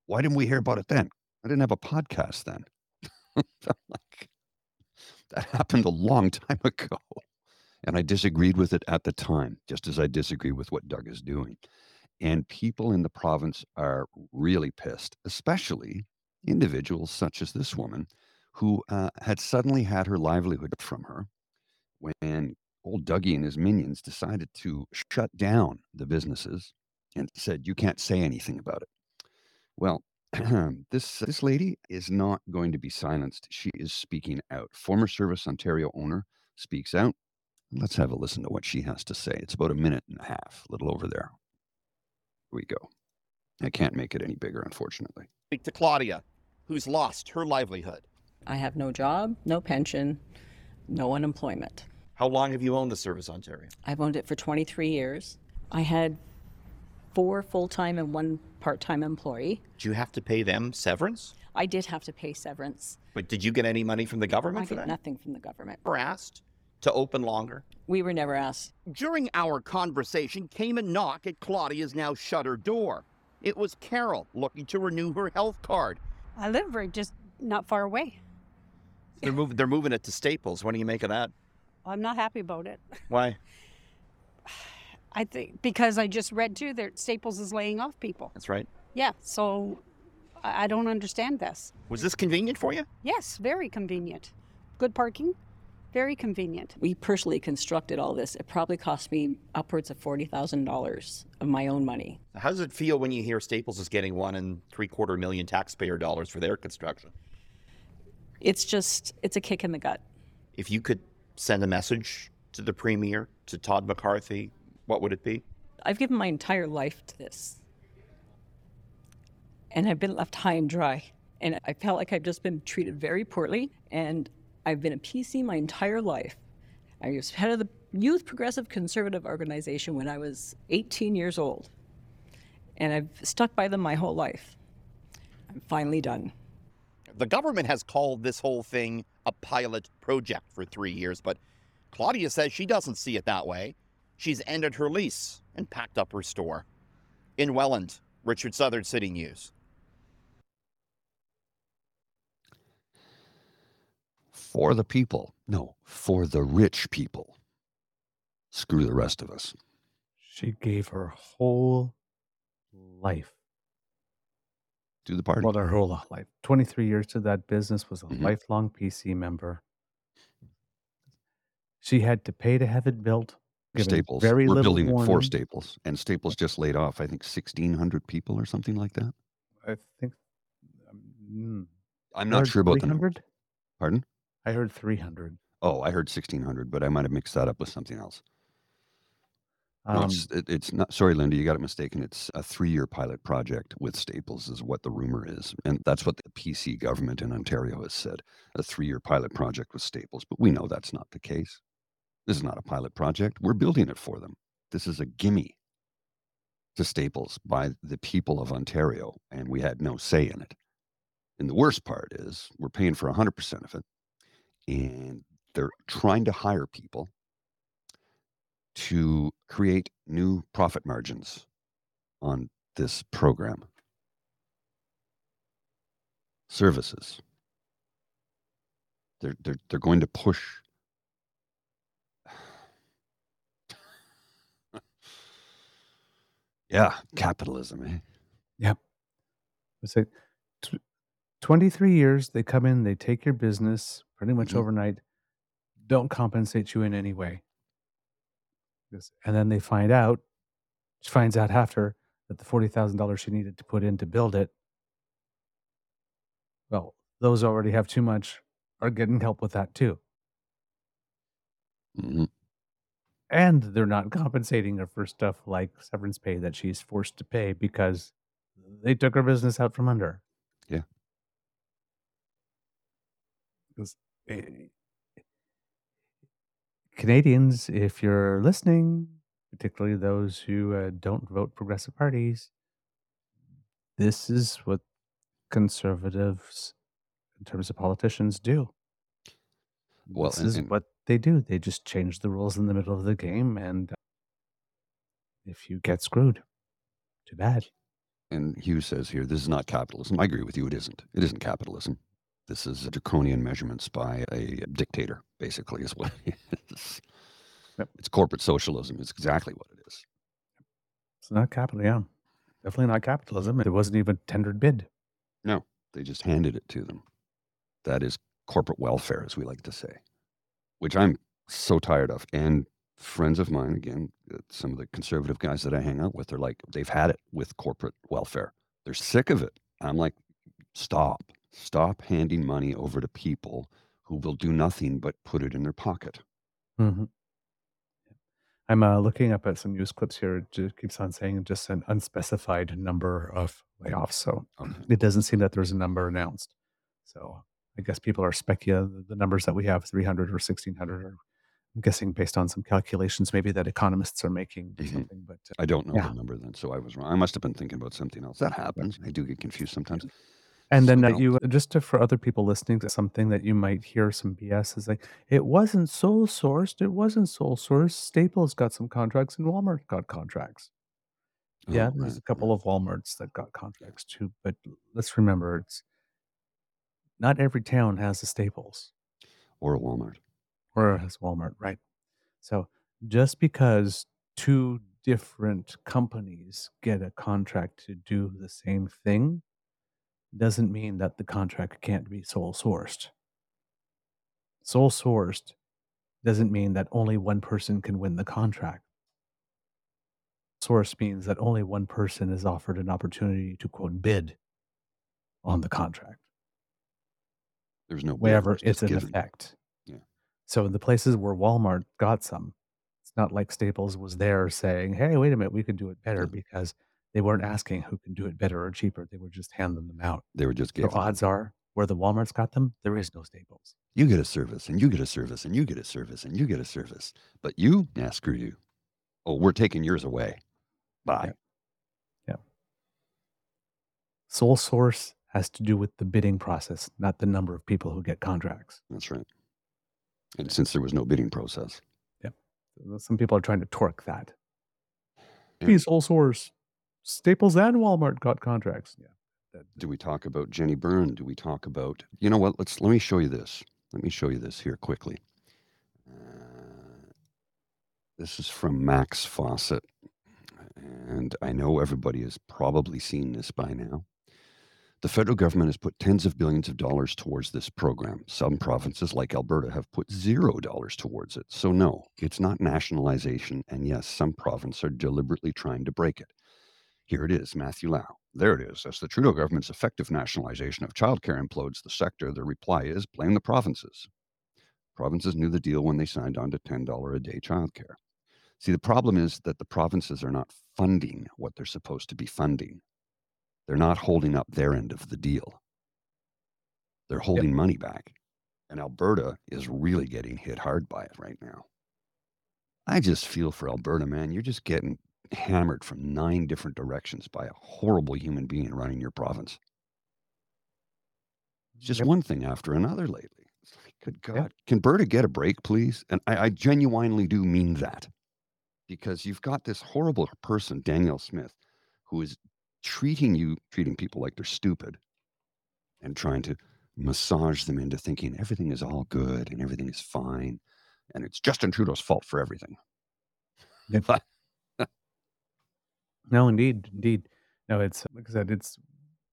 Why didn't we hear about it then? I didn't have a podcast then. Like, that happened a long time ago. And I disagreed with it at the time, just as I disagree with what Doug is doing. And people in the province are really pissed, especially individuals such as this woman who uh, had suddenly had her livelihood from her when old Dougie and his minions decided to shut down the businesses and said, You can't say anything about it. Well, this this lady is not going to be silenced. She is speaking out. Former Service Ontario owner speaks out. Let's have a listen to what she has to say. It's about a minute and a half, a little over there. Here we go. I can't make it any bigger, unfortunately. Speak to Claudia, who's lost her livelihood. I have no job, no pension, no unemployment. How long have you owned the Service Ontario? I've owned it for 23 years. I had four full time and one part time employee. Do you have to pay them severance? I did have to pay severance. But did you get any money from the government I for that? nothing from the government. Never asked to open longer. We were never asked. During our conversation came a knock at Claudia's now shuttered door. It was Carol looking to renew her health card. I live right just not far away. They're moving. They're moving it to Staples. What do you make of that? I'm not happy about it. Why? I think because I just read too that Staples is laying off people. That's right. Yeah, so I I don't understand this. Was this convenient for you? Yes, very convenient. Good parking, very convenient. We personally constructed all this. It probably cost me upwards of $40,000 of my own money. How does it feel when you hear Staples is getting one and three quarter million taxpayer dollars for their construction? It's just, it's a kick in the gut. If you could send a message to the premier, to Todd McCarthy, what would it be? I've given my entire life to this. And I've been left high and dry. And I felt like I've just been treated very poorly. And I've been a PC my entire life. I was head of the Youth Progressive Conservative Organization when I was 18 years old. And I've stuck by them my whole life. I'm finally done. The government has called this whole thing a pilot project for three years, but Claudia says she doesn't see it that way. She's ended her lease and packed up her store. In Welland, Richard Southern City News. For the people. No, for the rich people. Screw the rest of us. She gave her whole life. to the party. Well, her whole life. 23 years to that business, was a Mhm. lifelong PC member. She had to pay to have it built. Staples. Very We're building it for. Staples. And Staples just laid off, I think, 1,600 people or something like that. I think. Um, mm, I'm not sure about the number. 300? Pardon? I heard 300. Oh, I heard 1,600, but I might have mixed that up with something else. No, Um, it's, it, it's not. Sorry, Linda, you got it mistaken. It's a three-year pilot project with Staples, is what the rumor is, and that's what the PC government in Ontario has said. A three-year pilot project with Staples, but we know that's not the case. This is not a pilot project. We're building it for them. This is a gimme to Staples by the people of Ontario, and we had no say in it. And the worst part is we're paying for 100% of it, and they're trying to hire people to create new profit margins on this program. Services. They're, they're, they're going to push. Yeah, capitalism, eh? Yep. It's like tw- 23 years, they come in, they take your business pretty much Mhm. overnight, don't compensate you in any way. And then they find out, she finds out after that the $40,000 she needed to put in to build it, well, those already have too much are getting help with that too. Mhm. And they're not compensating her for stuff like severance pay that she's forced to pay because they took her business out from under. Yeah. 'Cause, eh, Canadians, if you're listening, particularly those who uh, don't vote progressive parties, this is what conservatives, in terms of politicians, do. Well, this and- is and- what they do. They just change the rules in the middle of the game, and uh, if you get screwed, too bad. And Hugh says here, this is not capitalism. I agree with you. It isn't. It isn't capitalism. This is a draconian measurements by a dictator, basically, is what it is. Yep. It's corporate socialism. It's exactly what it is. It's not capital, yeah. Definitely not capitalism. It wasn't even tendered bid. No, they just handed it to them. That is corporate welfare, as we like to say, which I'm so tired of. And friends of mine, again, uh, some of the conservative guys that I hang out with, they're like, they've had it with corporate welfare. They're sick of it. I'm like, stop. Stop handing money over to people who will do nothing but put it in their pocket. hmm I'm uh, looking up at some news clips here. It just keeps on saying just an unspecified number of layoffs. So Okay. it doesn't seem that there's a number announced. So I guess people are speculating the numbers that we have, 300 or 1600, or I'm guessing based on some calculations maybe that economists are making or Mhm. something. But uh, I don't know Yeah. the number then, so I was wrong. I must have been thinking about something else. That happens. I do get confused sometimes. And then you just to, for other people listening to something that you might hear some BS is like it wasn't sole sourced. It wasn't sole sourced. Staples got some contracts and Walmart got contracts. Yeah, Oh, there's a couple of Walmarts that got contracts too. But let's remember, it's not every town has a Staples Or a Walmart. or has Walmart, right? So just because two different companies get a contract to do the same thing doesn't mean that the contract can't be sole sourced. Sole sourced doesn't mean that only one person can win the contract. Source means that only one person is offered an opportunity to quote bid on the contract There's no wherever it's in given. effect. Yeah. So in the places where Walmart got some, it's not like Staples was there saying, "Hey, wait a minute, we can do it better," Yeah. because they weren't asking who can do it better or cheaper. They were just handing them out. They were just So given. odds are, where the Walmarts got them, there is no Staples. You get a service, and you get a service, and you get a service, and you get a service. But you, nah, screw you. Oh, we're taking yours away. Bye. Yeah. Sole source has to do with the bidding process, not the number of people who get contracts. That's right. And since there was no bidding process, Yeah. Some people are trying to torque that. Yeah. Be sole source. Staples and Walmart got contracts. Yeah. that- do we talk about Jenny Byrne? Do we talk about, you know what? Let's let me show you this. Let me show you this here quickly. Uh, this is from Max Fawcett. And I know everybody has probably seen this by now. The federal government has put tens of billions of dollars towards this program. Some provinces, like Alberta, have put zero dollars towards it. So, no, it's not nationalization. And yes, some provinces are deliberately trying to break it. Here it is, Matthew Lau. There it is. As the Trudeau government's effective nationalization of childcare implodes the sector, the reply is blame the provinces. Provinces knew the deal when they signed on to $10 a day childcare. See, the problem is that the provinces are not funding what they're supposed to be funding. They're not holding up their end of the deal. They're holding money back. And Alberta is really getting hit hard by it right now. I just feel for Alberta, man. You're just getting hammered from nine different directions by a horrible human being running your province. It's just Yep. one thing after another lately. It's like, good Yep. God. Can Berta get a break, please? And I, I genuinely do mean that. Because you've got this horrible person, Danielle Smith, who is treating you, treating people like they're stupid and trying to massage them into thinking everything is all good and everything is fine. And it's Justin Trudeau's fault for everything. No, indeed, indeed. No, it's like I said, it's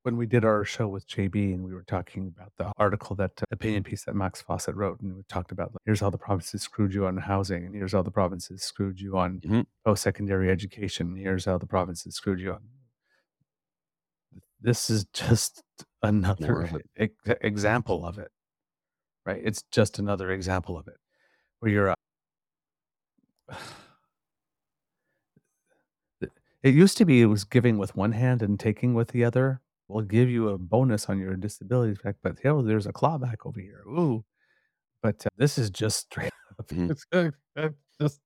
when we did our show with JB and we were talking about the article that uh, opinion piece that Max Fawcett wrote, and we talked about like, here's how the provinces screwed you on housing, and here's how the provinces screwed you on Mhm. post secondary education, and here's how the provinces screwed you on. This is just another example of it, right? It's just another example of it where you're. Uh, It used to be it was giving with one hand and taking with the other. We'll give you a bonus on your disability check, but hell, there's a clawback over here. Ooh, but uh, this is just straight up. Mhm. It's just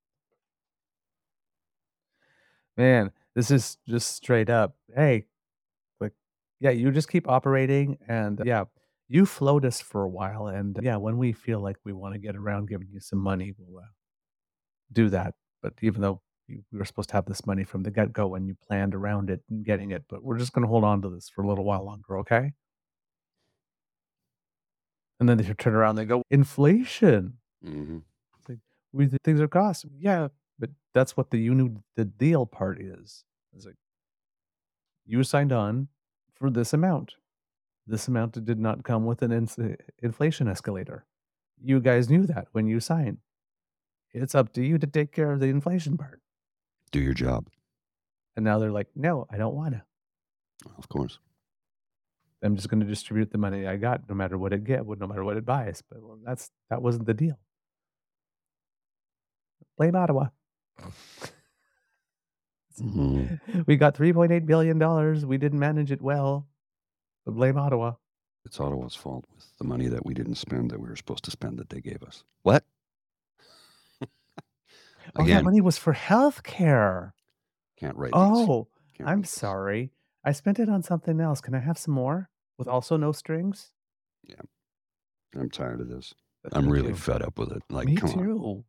man, this is just straight up. Hey, yeah, you just keep operating, and yeah, you float us for a while, and yeah, when we feel like we want to get around giving you some money, we'll uh, do that. But even though you, we were supposed to have this money from the get go and you planned around it and getting it, but we're just going to hold on to this for a little while longer, okay? And then they turn around, they go, inflation. Mhm. Like, we things are cost. Yeah, but that's what the you knew the deal part is. It's like you signed on for this amount. This amount did not come with an ins- inflation escalator. You guys knew that when you signed. It's up to you to take care of the inflation part. Do your job. And now they're like, no, I don't want to. Of course. I'm just going to distribute the money I got, no matter what it get, no matter what it buys. But well, that's that wasn't the deal. Blame Ottawa. Mhm. we got 3.8 billion dollars. We didn't manage it well. But blame Ottawa. It's Ottawa's fault with the money that we didn't spend that we were supposed to spend that they gave us. What? Oh, that money was for health care. can't write. Oh, Can't I'm write sorry. I spent it on something else. Can I have some more with also no strings? Yeah. I'm tired of this. I'm really fed up with it. Like, Me come on.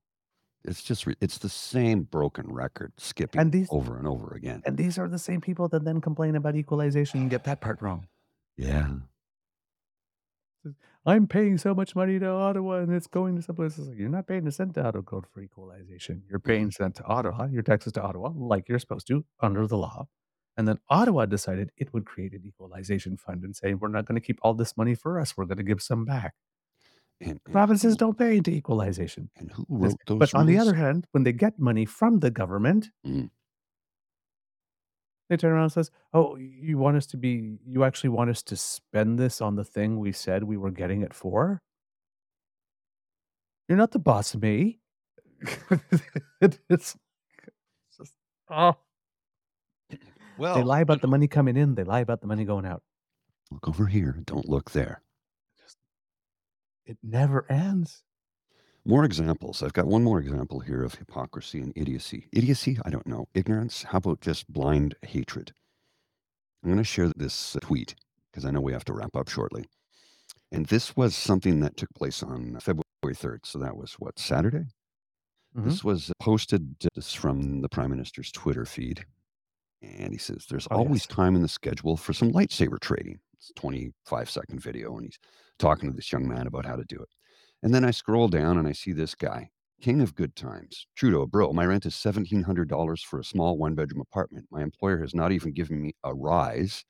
It's just, re- it's the same broken record skipping And these over and over again. and these are the same people that then complain about equalization and get that part wrong. Yeah. I'm paying so much money to Ottawa and it's going to some places. Like, you're not paying a cent to Ottawa Code for equalization. You're paying cent to Ottawa, your taxes to Ottawa, like you're supposed to under the law. And then Ottawa decided it would create an equalization fund and say, we're not going to keep all this money for us. We're going to give some back. And, and Provinces who, don't pay into equalization. and who wrote those But on the other hand, when they get money from the government, Mm. they turn around and says, "Oh, you want us to be? You actually want us to spend this on the thing we said we were getting it for? You're not the boss of me." It- it's just oh, Well, they lie about the money coming in. They lie about the money going out. look over here. Don't look there. It never ends. More examples. I've got one more example here of hypocrisy and idiocy. Idiocy? I don't know. Ignorance? How about just blind hatred? I'm going to share this uh, tweet because I know we have to wrap up shortly. And this was something that took place on February 3rd. So that was what, Saturday? Mhm. This was posted uh, this is from the Prime Minister's Twitter feed. And he says, There's Oh, always yes. time in the schedule for some lightsaber trading. It's a 25 second video. And he's talking to this young man about how to do it. And then I scroll down and I see this guy, King of Good Times. Trudeau, bro, my rent is $1,700 for a small one bedroom apartment. My employer has not even given me a rise.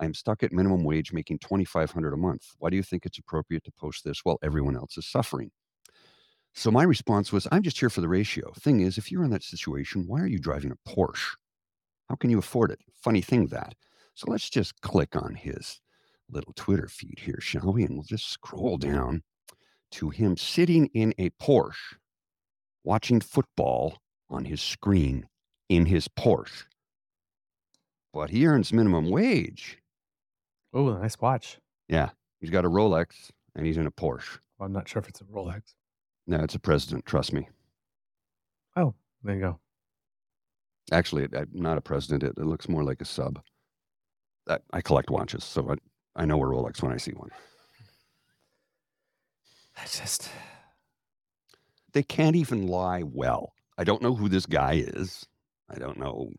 I am stuck at minimum wage making 2500 a month. Why do you think it's appropriate to post this while everyone else is suffering? So my response was, I'm just here for the ratio. Thing is, if you're in that situation, why are you driving a Porsche? How can you afford it? Funny thing that. So let's just click on his little Twitter feed here, shall we? And we'll just scroll down to him sitting in a Porsche watching football on his screen in his Porsche. But he earns minimum wage. Oh, a nice watch. Yeah, he's got a Rolex and he's in a Porsche. Well, I'm not sure if it's a Rolex. No, it's a president. Trust me. Oh, there you go. Actually, it, I'm not a president. It, it looks more like a sub. I, I collect watches, so I, I know a Rolex when I see one. I just They can't even lie well. I don't know who this guy is. I don't know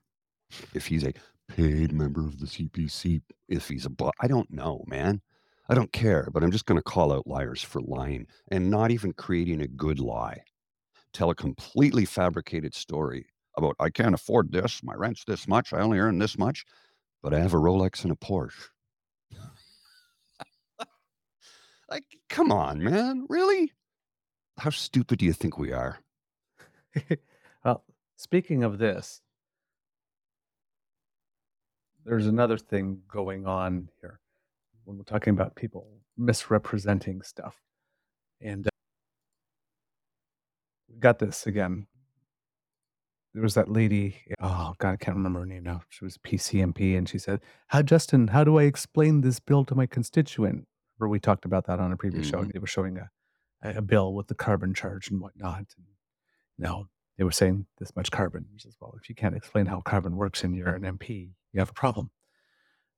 if he's a paid member of the CPC, if he's a bot. I don't know, man. I don't care, but I'm just going to call out liars for lying and not even creating a good lie. Tell a completely fabricated story about I can't afford this, my rent's this much, I only earn this much, but I have a Rolex and a Porsche. Like, come on, man. Really? How stupid do you think we are? well, speaking of this, there's another thing going on here when we're talking about people misrepresenting stuff. And uh, we got this again. There was that lady, oh God, I can't remember her name now. She was PCMP, and she said, How, Justin, how do I explain this bill to my constituent? We talked about that on a previous show. Mhm. They were showing a, a bill with the carbon charge and whatnot. And no, they were saying this much carbon. He says, well, if you can't explain how carbon works and you're an MP, you have a problem.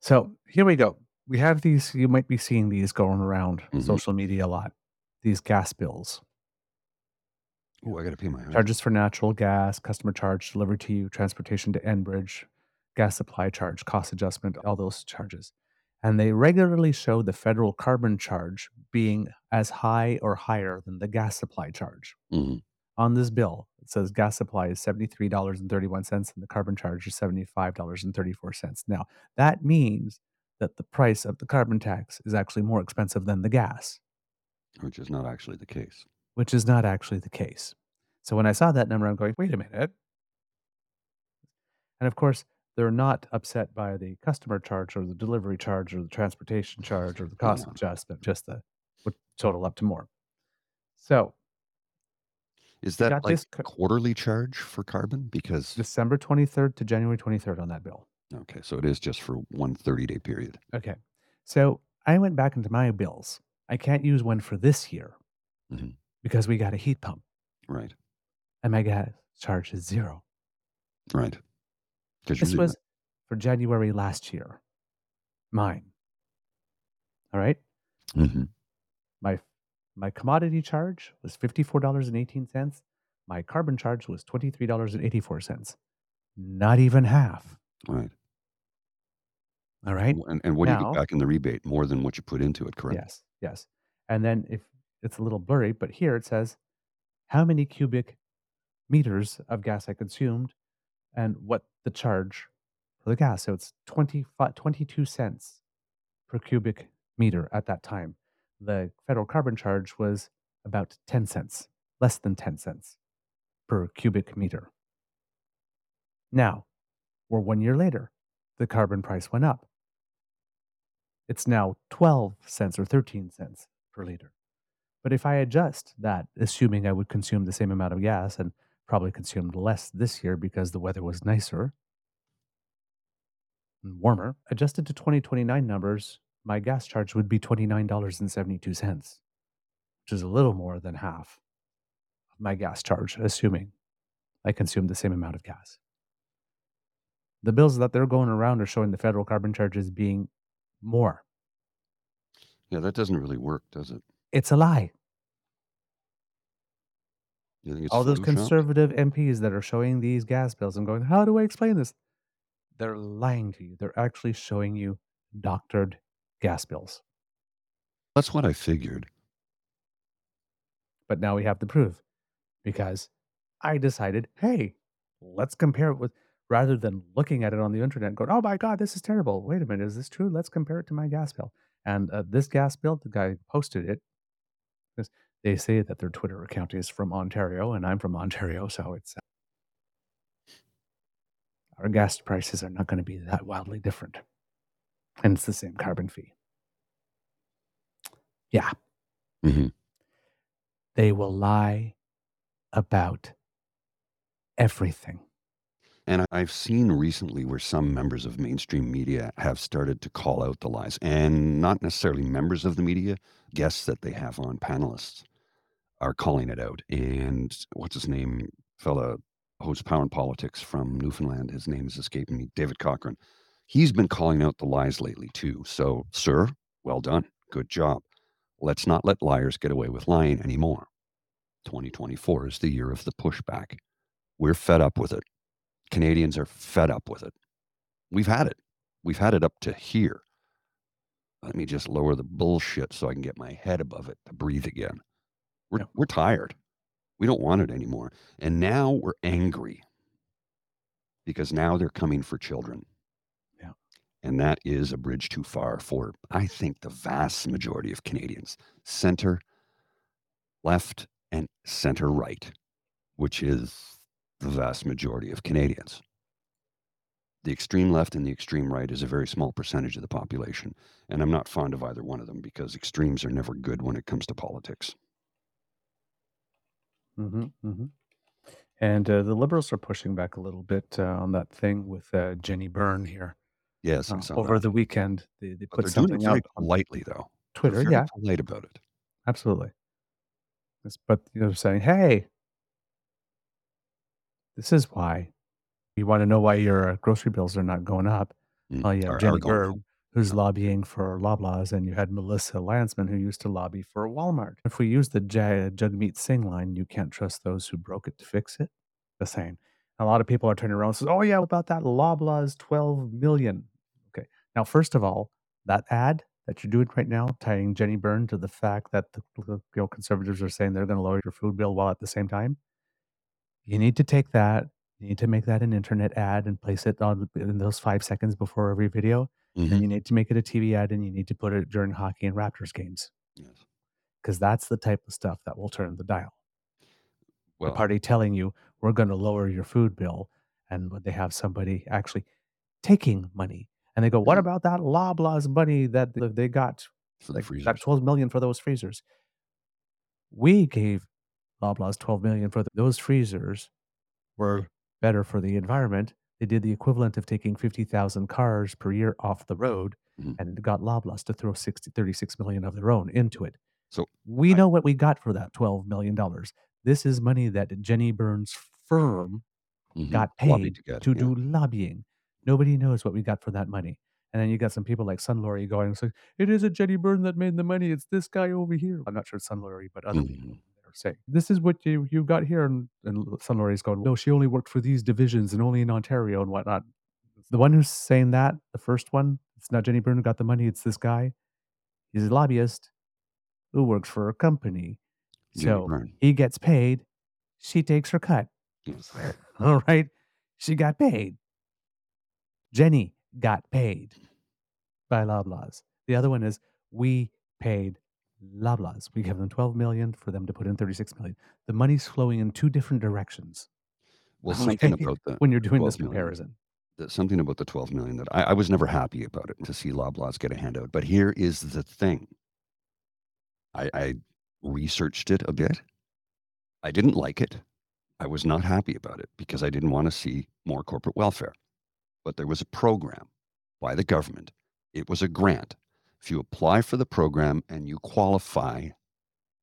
So here we go. We have these, you might be seeing these going around Mhm. social media a lot. These gas bills, Oh, I got to pay my charges for natural gas, customer charge, delivery to you, transportation to Enbridge, gas supply charge, cost adjustment, all those charges. And they regularly show the federal carbon charge being as high or higher than the gas supply charge. Mhm. on this bill, it says gas supply is $73.31 and the carbon charge is $75.34. Now, that means that the price of the carbon tax is actually more expensive than the gas, Which is not actually the case. which is not actually the case. So when I saw that number, I'm going, wait a minute. And of course, they're not upset by the customer charge or the delivery charge or the transportation charge or the cost No. adjustment, just the would total up to more. So Is that like this quarterly charge for carbon? Because December 23rd to January 23rd on that bill. okay, so it is just for one 30 day period. Okay. So I went back into my bills. I can't use one for this year Mhm. because we got a heat pump Right. and my gas charge is zero. Right. This was for January last year. Mine. All right. hmm My my commodity charge was $54.18. My carbon charge was $23.84. Not even half. Right. All right. And, and what do you get back in the rebate? More than what you put into it, correct? Yes, yes. And then if it's a little blurry, but here it says how many cubic meters of gas I consumed and what the charge for the gas. So it's 25, 22 cents per cubic meter at that time. The federal carbon charge was about 10 cents, less than 10 cents per cubic meter. Now, we're one year later. The carbon price went up. It's now 12 cents or 13 cents per liter. But if I adjust that, assuming I would consume the same amount of gas and probably consumed less this year because the weather was nicer and warmer, adjusted to 2029 numbers, my gas charge would be $29.72, which is a little more than half of my gas charge, assuming I consume the same amount of gas. The bills that they're going around are showing the federal carbon charges being more. Yeah, that doesn't really work, does it? It's a lie. You think it's All those conservative MPs that are showing these gas bills and going, How do I explain this? They're lying to you. They're actually showing you doctored gas bills. That's what I figured. But now we have the proof because I decided, hey, let's compare it with rather than looking at it on the internet and going, oh my God, this is terrible. Wait a minute, is this true? Let's compare it to my gas bill. And uh, this gas bill, the guy posted it because they say that their Twitter account is from Ontario, and I'm from Ontario, so it's uh, our gas prices are not going to be that wildly different, and it's the same carbon fee. Yeah, hmm they will lie about everything. And I've seen recently where some members of mainstream media have started to call out the lies, and not necessarily members of the media, guests that they have on, panelists, are calling it out. And what's his name? Fella hosts Power and Politics from Newfoundland. His name is escaping me. David Cochrane. He's been calling out the lies lately too. So, sir, well done. Good job. Let's not let liars get away with lying anymore. 2024 is the year of the pushback. We're fed up with it. Canadians are fed up with it. We've had it. We've had it up to here. Let me just lower the bullshit so I can get my head above it to breathe again. We're, Yeah. we're tired. We don't want it anymore. And now we're angry because now they're coming for children. Yeah. And that is a bridge too far for, I think, the vast majority of Canadians, center, left, and center right, which is the vast majority of Canadians. The extreme left and the extreme right is a very small percentage of the population. And I'm not fond of either one of them because extremes are never good when it comes to politics. Hmm hmm And uh, the liberals are pushing back a little bit uh, on that thing with uh, Jenny Byrne here. Yes, I Uh, saw over that. the weekend, they, they But put they're doing something it very out on politely, though. They're Twitter. very Yeah, polite about it. absolutely. Yes, But you know, saying, "Hey, this is why you want to know why your grocery bills are not going up." Mm, Oh, you have are Jenny going up. Who's lobbying for Loblaws, and you had Melissa Lantsman, who used to lobby for Walmart. If we use the J- Jagmeet Singh line, you can't trust those who broke it to fix it. The same. A lot of people are turning around and says, "Oh yeah, about that Loblaws twelve million? Okay, now first of all, that ad that you're doing right now, tying Jenny Byrne to the fact that the, the you know, conservatives are saying they're going to lower your food bill while at the same time, you need to take that. You need to make that an internet ad and place it on in those five seconds before every video. Mhm. And you need to make it a TV ad and you need to put it during hockey and Raptors games Yes. because that's the type of stuff that will turn the dial. Well, the party telling you we're going to lower your food bill, and they have somebody actually taking money, and they go, "What Mhm. about that Loblaws money that they got? for the Like freezers. that twelve million for those freezers? We gave Loblaws twelve million for th- those freezers. Were better for the environment. They did the equivalent of taking 50,000 cars per year off the road Mhm. and got Loblaws to throw 60, 36 million of their own into it. So We I- know what we got for that $12 million. This is money that Jenny Byrne's firm mhm, got paid to get, to yeah. do lobbying. Nobody knows what we got for that money. And then you got some people like Sun Laurie going, so it isn't Jenny Byrne that made the money. It's this guy over here. I'm not sure it's Sun Laurie, but other people Saying, this is what you, you got here. And, and Sun Laurie's going, no, she only worked for these divisions and only in Ontario and whatnot. The one who's saying that, the first one, it's not Jenny Byrne who got the money. It's this guy. He's a lobbyist who works for a company. Jenny So Byrne. he gets paid. She takes her cut. Yes. All right. She got paid. Jenny got paid by Loblaws. The other one is we paid Loblaws. We give them 12 million for them to put in 36 million. The money's flowing in two different directions. Well, something about that. when you're doing this comparison. the- something about the 12 million that I, I was never happy about it to see Loblaws get a handout. But here is the thing I, I researched it a bit. I didn't like it. I was not happy about it because I didn't want to see more corporate welfare. But there was a program by the government, it was a grant. If you apply for the program and you qualify,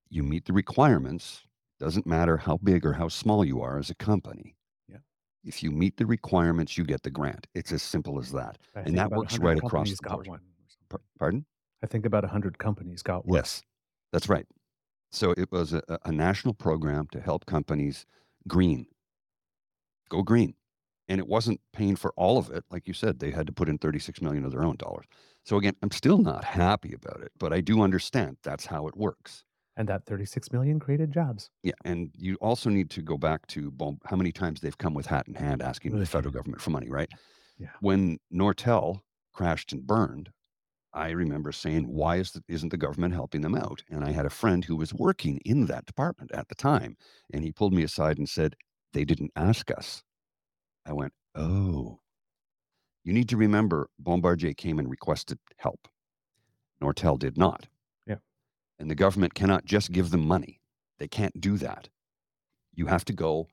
you meet the requirements, doesn't matter how big or how small you are as a company. Yeah. If you meet the requirements, you get the grant. It's as simple as that. I and that works right across the board. Pardon? I think about 100 companies got one. Yes, that's right. So it was a, a- a national program to help companies green, go green. And it wasn't paying for all of it. Like you said, they had to put in 36 million of their own dollars. So again, I'm still not happy about it, but I do understand that's how it works. And that 36 million created jobs. Yeah, and you also need to go back to how many times they've come with hat in hand asking the federal government for money, right? Yeah. When Nortel crashed and burned, I remember saying, "Why is the, isn't the government helping them out?" And I had a friend who was working in that department at the time, and he pulled me aside and said, "They didn't ask us." I went, "Oh." You need to remember, Bombardier came and requested help. Nortel did not. Yeah. And the government cannot just give them money. They can't do that. You have to go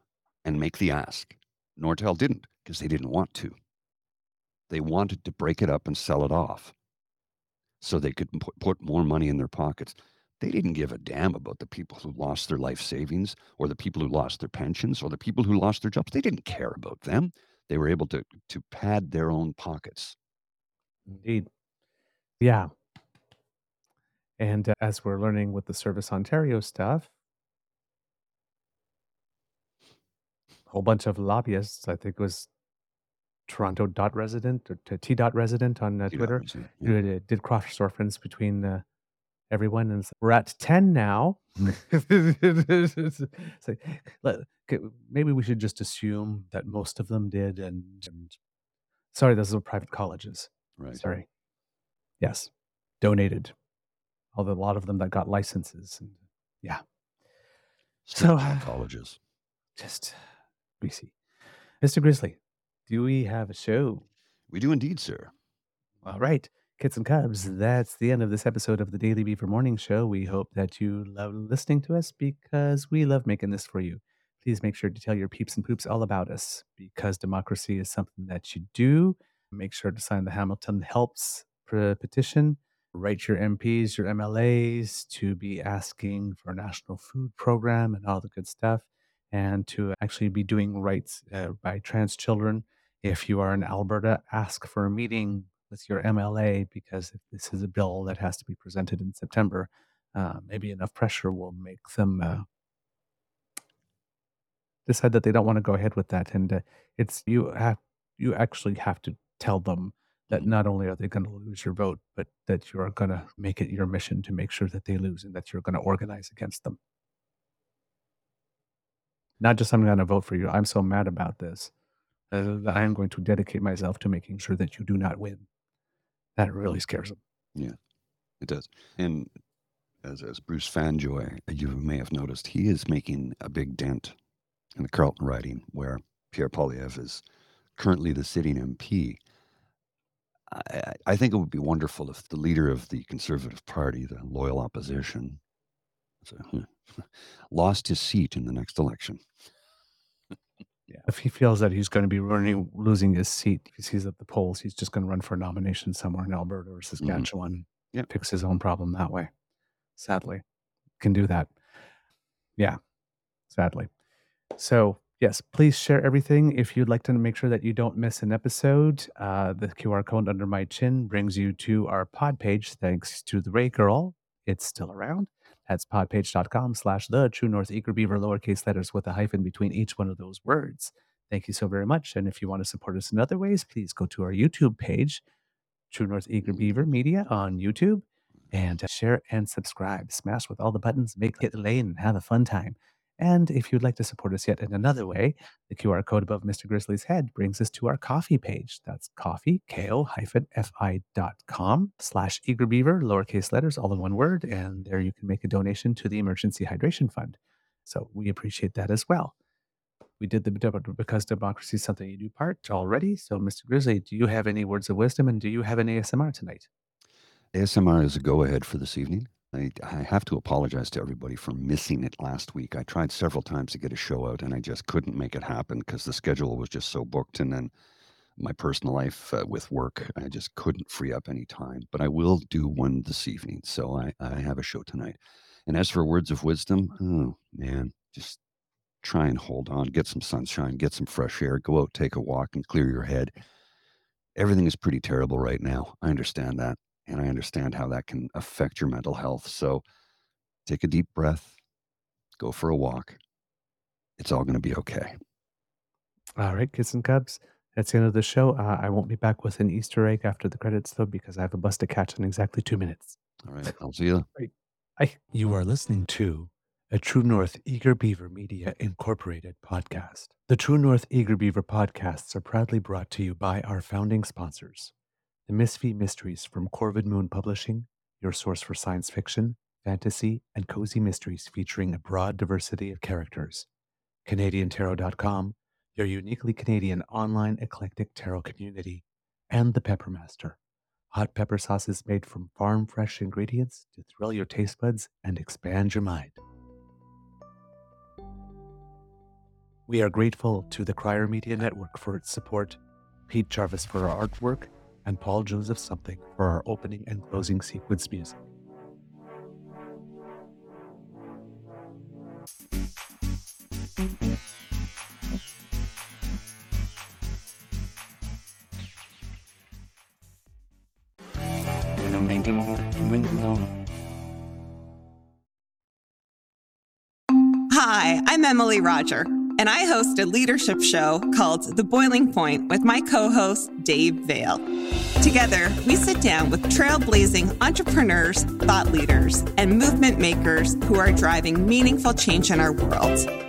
and make the ask. Nortel didn't because they didn't want to. They wanted to break it up and sell it off so they could put, put more money in their pockets. They didn't give a damn about the people who lost their life savings or the people who lost their pensions or the people who lost their jobs. They didn't care about them. They were able to, to pad their own pockets. Indeed. Yeah. And uh, as we're learning with the Service Ontario stuff, a whole bunch of lobbyists, I think it was Toronto dot resident or t T dot resident on uh, Twitter, uh, yeah. did, did cross reference between uh, everyone. And we're at 10 now. it's like, let- okay, maybe we should just assume that most of them did. And, and sorry, those are private colleges. Right. Sorry. Yes. Donated. Although a lot of them that got licenses. And yeah. So, Strict uh, colleges. just BC. Mr. Grizzly, do we have a show? We do indeed, sir. All right. Kids and Cubs, that's the end of this episode of the Daily Beaver Morning Show. We hope that you love listening to us because we love making this for you. Please make sure to tell your peeps and poops all about us because democracy is something that you do. Make sure to sign the Hamilton Helps petition. Write your MPs, your MLAs to be asking for a national food program and all the good stuff, and to actually be doing rights uh, by trans children. If you are in Alberta, ask for a meeting with your MLA because if this is a bill that has to be presented in September, uh, maybe enough pressure will make them uh, decide that they don't want to go ahead with that. And uh, it's you have you actually have to tell them that not only are they going to lose your vote, but that you are going to make it your mission to make sure that they lose and that you're going to organize against them. Not just I'm going to vote for you. I'm so mad about this uh, that I am going to dedicate myself to making sure that you do not win. That really scares them. Yeah, it does. And as, as Bruce Fanjoy, you may have noticed, he is making a big dent in the Carleton riding where Pierre Poilievre is currently the sitting MP. I, I- I think it would be wonderful if the leader of the Conservative Party, the loyal opposition, so, lost his seat in the next election. Yeah. If he feels that he's going to be running, losing his seat because he's at the polls, he's just going to run for a nomination somewhere in Alberta or Saskatchewan. Yeah. Fix his own problem that way. Sadly, can do that. Yeah. Sadly. So, yes, please share everything. If you'd like to make sure that you don't miss an episode, uh, the QR code under my chin brings you to our pod page. Thanks to the Rae Girl. It's still around. That's podpage.com slash the true north eager beaver lowercase letters with a hyphen between each one of those words. Thank you so very much. And if you want to support us in other ways, please go to our YouTube page, True North Eager Beaver Media on YouTube, and share and subscribe. Smash with all the buttons, make it lane, and have a fun time. And if you'd like to support us yet in another way, the QR code above Mr. Grizzly's head brings us to our coffee page. That's coffee, ko-fi dot com slash eagerbeaver, lowercase letters, all in one word. And there you can make a donation to the Emergency Hydration Fund. So we appreciate that as well. We did the because democracy is something you do part already. So, Mr. Grizzly, do you have any words of wisdom and do you have an ASMR tonight? ASMR is a go ahead for this evening. I, I have to apologize to everybody for missing it last week. I tried several times to get a show out and I just couldn't make it happen because the schedule was just so booked. And then my personal life uh, with work, I just couldn't free up any time. But I will do one this evening. So I, I have a show tonight. And as for words of wisdom, oh man, just try and hold on, get some sunshine, get some fresh air, go out, take a walk, and clear your head. Everything is pretty terrible right now. I understand that. And I understand how that can affect your mental health. So take a deep breath, go for a walk. It's all going to be okay. All right, kids and cubs. That's the end of the show. Uh, I won't be back with an Easter egg after the credits, though, because I have a bus to catch in exactly two minutes. All right. I'll see you. I, You are listening to a True North Eager Beaver Media Incorporated podcast. The True North Eager Beaver podcasts are proudly brought to you by our founding sponsors The Misfit Mysteries from Corvid Moon Publishing, your source for science fiction, fantasy, and cozy mysteries featuring a broad diversity of characters. CanadianTarot.com, your uniquely Canadian online eclectic tarot community, and The Peppermaster hot pepper sauces made from farm fresh ingredients to thrill your taste buds and expand your mind. We are grateful to the Crier Media Network for its support, Pete Jarvis for our artwork, and Paul Joseph Something for our opening and closing sequence music. Hi, I'm Emily Roger, and I host a leadership show called The Boiling Point with my co host, Dave Vale. Together, we sit down with trailblazing entrepreneurs, thought leaders, and movement makers who are driving meaningful change in our world.